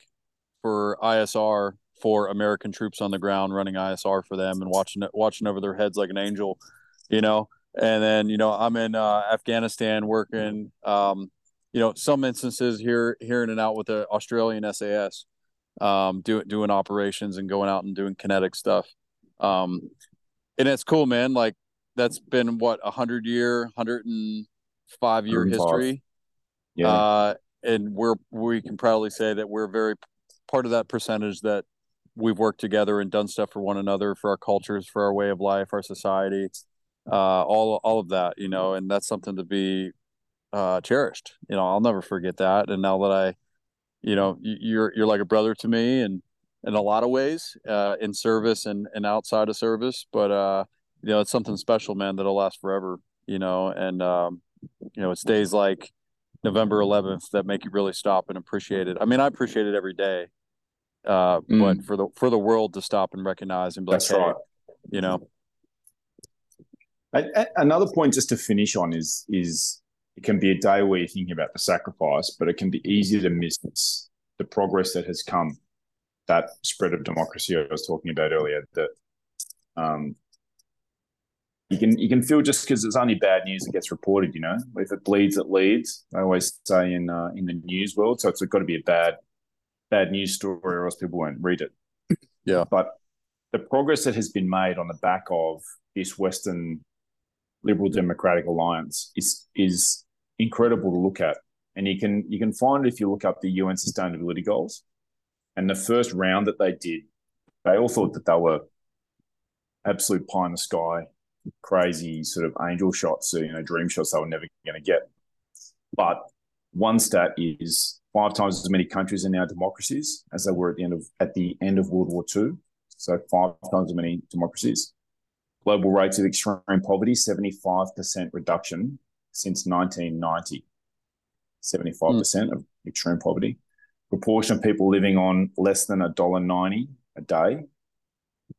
for ISR for American troops on the ground, running ISR for them and watching watching over their heads like an angel. You know, and then you know I'm in uh, Afghanistan working. Um, you know, some instances here here in and out with the Australian SAS, um, doing doing operations and going out and doing kinetic stuff. Um, and it's cool, man. Like that's been what a hundred year, hundred and five year history. Yeah. Uh, and we're we can proudly say that we're very part of that percentage that we've worked together and done stuff for one another, for our cultures, for our way of life, our society, uh, all all of that, you know, and that's something to be uh, cherished. You know, I'll never forget that. And now that I, you know, you're you're like a brother to me, and in a lot of ways, uh, in service and, and outside of service. But uh, you know, it's something special, man, that'll last forever. You know, and um, you know, it's days like November 11th that make you really stop and appreciate it. I mean, I appreciate it every day, uh, mm. but for the for the world to stop and recognize and be That's like, hey, you know.
Another point just to finish on is is it can be a day where you're thinking about the sacrifice, but it can be easy to miss the progress that has come that spread of democracy I was talking about earlier. That um, you can you can feel just because it's only bad news that gets reported. You know, if it bleeds, it leads. I always say in uh, in the news world, so it's got to be a bad bad news story, or else people won't read it.
Yeah,
but the progress that has been made on the back of this Western Liberal Democratic Alliance is is incredible to look at, and you can you can find it if you look up the UN Sustainability Goals and the first round that they did, they all thought that they were absolute pie in the sky, crazy sort of angel shots, you know, dream shots they were never going to get. But one stat is five times as many countries are now democracies as they were at the end of at the end of World War II. So five times as many democracies. Global rates of extreme poverty, 75% reduction since 1990. 75% mm. of extreme poverty. Proportion of people living on less than $1.90 a day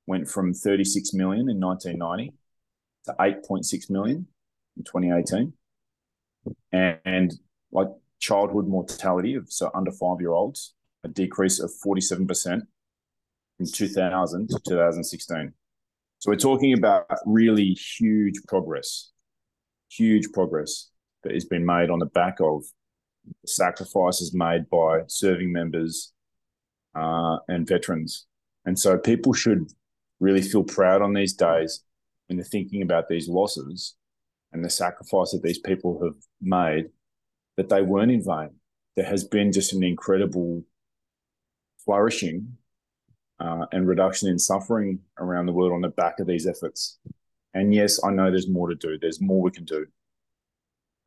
went from 36 million in 1990 to 8.6 million in 2018. And, and like childhood mortality of so under five year olds, a decrease of 47% from 2000 to 2016. So we're talking about really huge progress, huge progress that has been made on the back of sacrifices made by serving members uh, and veterans. And so people should really feel proud on these days when they're thinking about these losses and the sacrifice that these people have made, that they weren't in vain. There has been just an incredible flourishing uh, and reduction in suffering around the world on the back of these efforts. And yes, I know there's more to do. There's more we can do.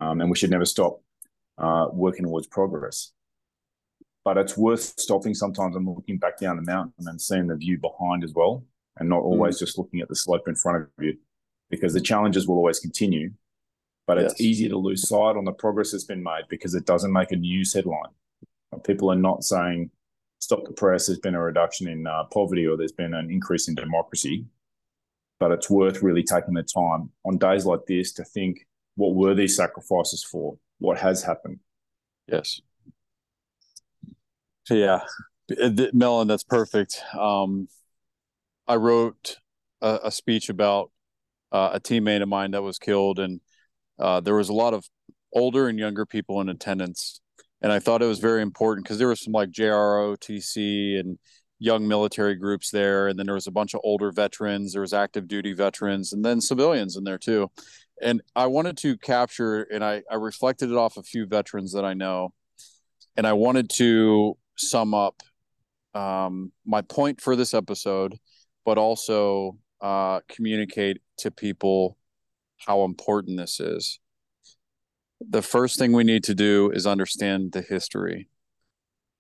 Um, and we should never stop uh, working towards progress. But it's worth stopping sometimes and looking back down the mountain and seeing the view behind as well, and not always mm. just looking at the slope in front of you, because the challenges will always continue. But yes. it's easy to lose sight on the progress that's been made because it doesn't make a news headline. People are not saying, stop the press, there's been a reduction in uh, poverty or there's been an increase in democracy. But it's worth really taking the time on days like this to think, what were these sacrifices for? What has happened?
Yes. Yeah, Melon, that's perfect. Um, I wrote a, a speech about uh, a teammate of mine that was killed, and uh, there was a lot of older and younger people in attendance and I thought it was very important because there was some like JROTC and young military groups there, and then there was a bunch of older veterans, there was active duty veterans, and then civilians in there too. And I wanted to capture, and I, I reflected it off a few veterans that I know, and I wanted to sum up um, my point for this episode, but also uh, communicate to people how important this is the first thing we need to do is understand the history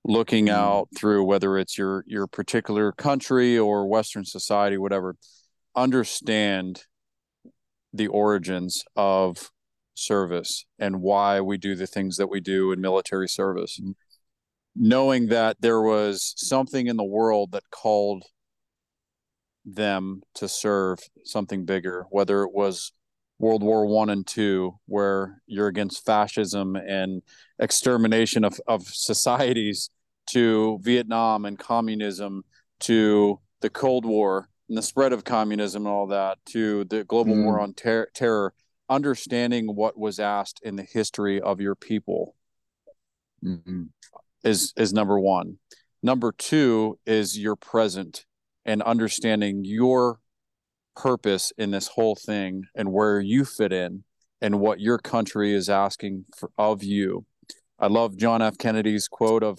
looking mm. out through whether it's your your particular country or western society whatever understand the origins of service and why we do the things that we do in military service mm. knowing that there was something in the world that called them to serve something bigger whether it was World War One and Two, where you're against fascism and extermination of, of societies, to Vietnam and communism, to the Cold War and the spread of communism and all that, to the global mm. war on ter- terror, understanding what was asked in the history of your people mm-hmm. is is number one. Number two is your present and understanding your purpose in this whole thing and where you fit in and what your country is asking for, of you. I love John F. Kennedy's quote of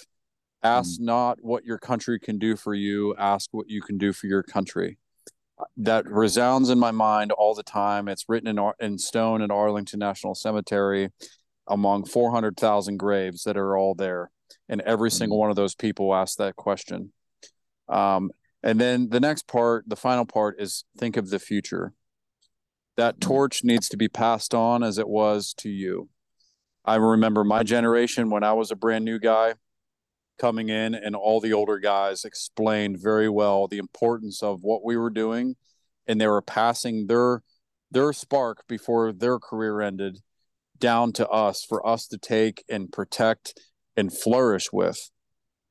ask mm. not what your country can do for you, ask what you can do for your country. That resounds in my mind all the time. It's written in, in stone at Arlington National Cemetery among 400,000 graves that are all there. And every mm. single one of those people asked that question. Um, and then the next part, the final part is think of the future. That mm-hmm. torch needs to be passed on as it was to you. I remember my generation when I was a brand new guy coming in, and all the older guys explained very well the importance of what we were doing, and they were passing their their spark before their career ended down to us for us to take and protect and flourish with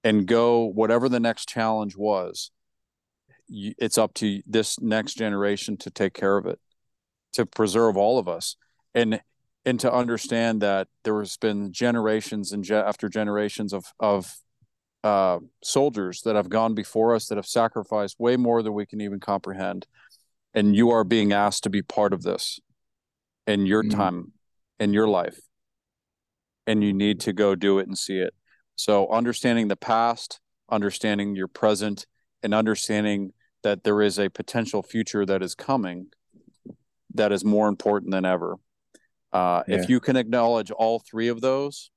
and go whatever the next challenge was it's up to this next generation to take care of it to preserve all of us and and to understand that there has been generations and ge- after generations of of uh, soldiers that have gone before us that have sacrificed way more than we can even comprehend and you are being asked to be part of this in your mm-hmm. time in your life and you need to go do it and see it so understanding the past understanding your present and understanding that there is a potential future that is coming that is more important than ever. Uh,
Yeah.
If you can acknowledge all three of those,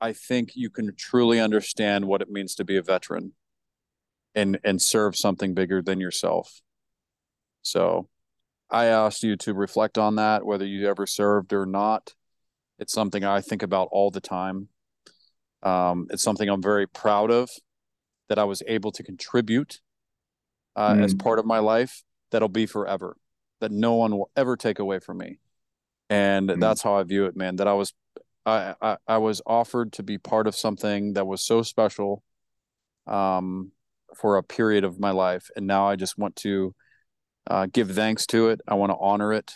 I think you can truly understand what it means to be a veteran and and serve something bigger than yourself. So I asked you to reflect on that, whether you ever served or not. It's something I think about all the time. Um, it's something I'm very proud of that I was able to contribute uh, as part of my life that'll be forever, that no one will ever take away from me. And
Mm.
that's how I view it, man. That I was I, I I was offered to be part of something that was so special um for a period of my life and now I just want to uh, give thanks to it. I want to honor it.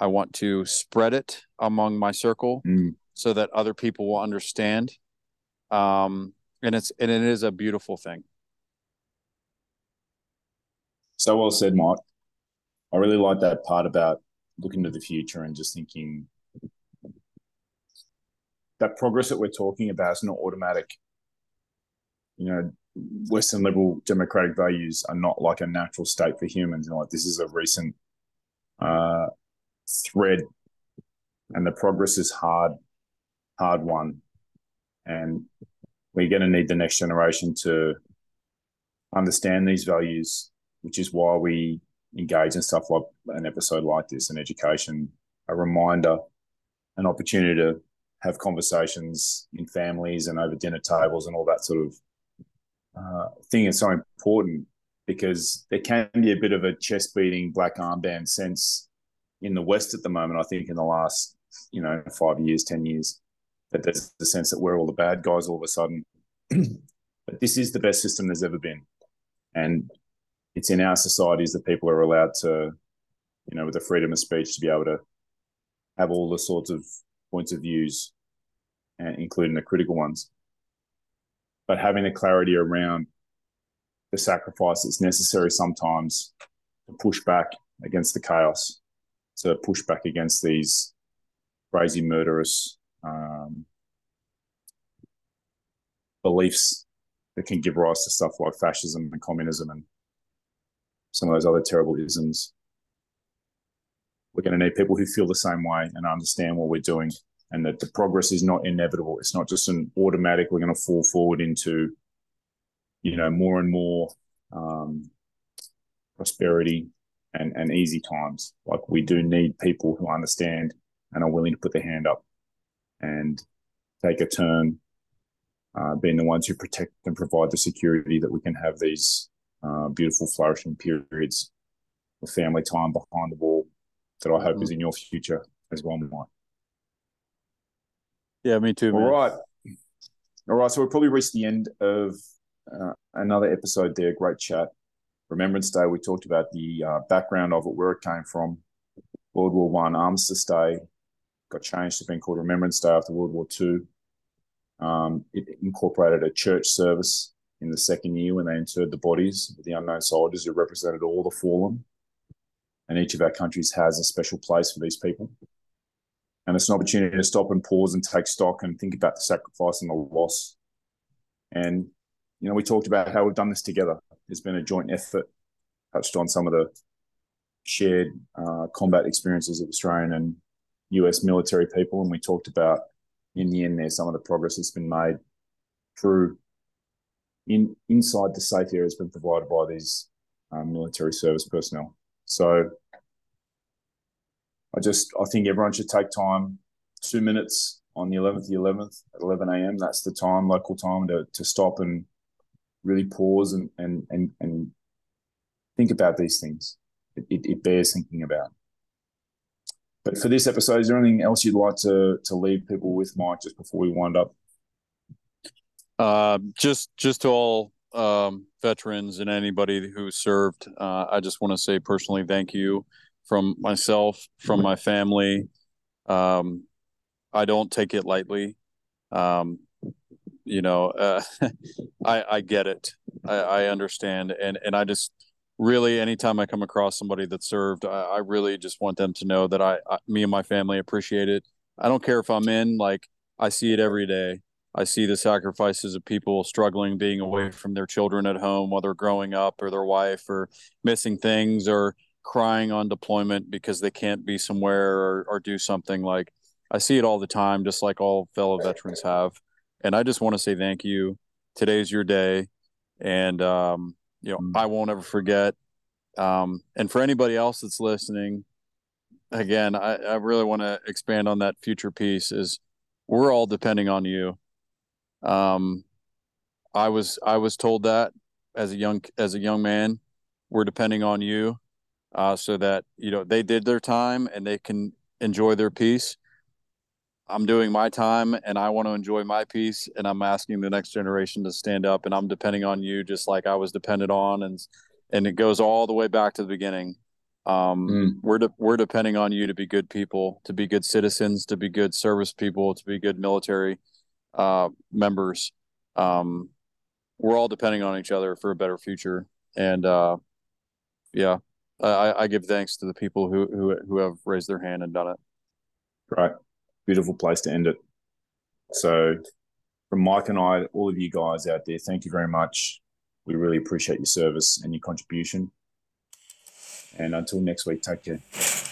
I want to spread it among my circle
Mm.
so that other people will understand. Um, and it's and it is a beautiful thing.
So well said, Mike. I really like that part about looking to the future and just thinking that progress that we're talking about is not automatic. You know, Western liberal democratic values are not like a natural state for humans. And like this is a recent uh, thread, and the progress is hard, hard won, and we're going to need the next generation to understand these values, which is why we engage in stuff like an episode like this, an education, a reminder, an opportunity to have conversations in families and over dinner tables and all that sort of uh, thing is so important because there can be a bit of a chest beating black armband sense in the West at the moment. I think in the last, you know, five years, 10 years, that there's the sense that we're all the bad guys all of a sudden. but this is the best system there's ever been. And it's in our societies that people are allowed to, you know, with the freedom of speech to be able to have all the sorts of points of views, uh, including the critical ones. But having the clarity around the sacrifice that's necessary sometimes to push back against the chaos, to push back against these crazy, murderous um, beliefs that can give rise to stuff like fascism and communism and some of those other terrible isms. We're going to need people who feel the same way and understand what we're doing, and that the progress is not inevitable. It's not just an automatic. We're going to fall forward into, you know, more and more um, prosperity and and easy times. Like we do need people who understand and are willing to put their hand up and take a turn, uh, being the ones who protect and provide the security that we can have these uh, beautiful, flourishing periods of family time behind the wall that I hope is in your future as well, Mike.
Yeah, me too.
All
man.
right. All right. So we've probably reached the end of uh, another episode there. Great chat. Remembrance Day, we talked about the uh, background of it, where it came from. World War One Armistice Day got changed to being called Remembrance Day after World War Two. Um, it incorporated a church service in the second year when they interred the bodies of the unknown soldiers who represented all the fallen. And each of our countries has a special place for these people. And it's an opportunity to stop and pause and take stock and think about the sacrifice and the loss. And, you know, we talked about how we've done this together. There's been a joint effort, touched on some of the shared uh, combat experiences of Australian and US military people. And we talked about, in the end, there, some of the progress that's been made through in inside the safe area has been provided by these um, military service personnel. So I just I think everyone should take time, two minutes on the eleventh, the eleventh at eleven a.m. That's the time, local time, to to stop and really pause and and and, and think about these things. It, it, it bears thinking about. But for this episode, is there anything else you'd like to to leave people with, Mike, just before we wind up?
Uh, just just to all um, veterans and anybody who served, uh, I just want to say personally thank you from myself, from my family. Um, I don't take it lightly. Um, you know, uh, I I get it. I, I understand, and and I just really anytime I come across somebody that served, I, I really just want them to know that I, I me and my family appreciate it. I don't care if I'm in like I see it every day. I see the sacrifices of people struggling, being away from their children at home while they're growing up, or their wife, or missing things, or crying on deployment because they can't be somewhere or, or do something like I see it all the time, just like all fellow veterans have. And I just want to say thank you. Today's your day. And, um, you know,
Mm.
I won't ever forget. Um, and for anybody else that's listening, again, I, I really want to expand on that future piece is we're all depending on you. Um, I was, I was told that as a young, as a young man, we're depending on you, uh, so that, you know, they did their time and they can enjoy their peace. I'm doing my time and I want to enjoy my peace and I'm asking the next generation to stand up and I'm depending on you just like I was dependent on and and it goes all the way back to the beginning. Um,
Mm.
we're de- we're depending on you to be good people, to be good citizens, to be good service people, to be good military uh, members. Um, we're all depending on each other for a better future. And uh, yeah, I, I give thanks to the people who who who have raised their hand and done it.
Right. Beautiful place to end it. So, from Mike and I, all of you guys out there, thank you very much. We really appreciate your service and your contribution. And until next week, take care.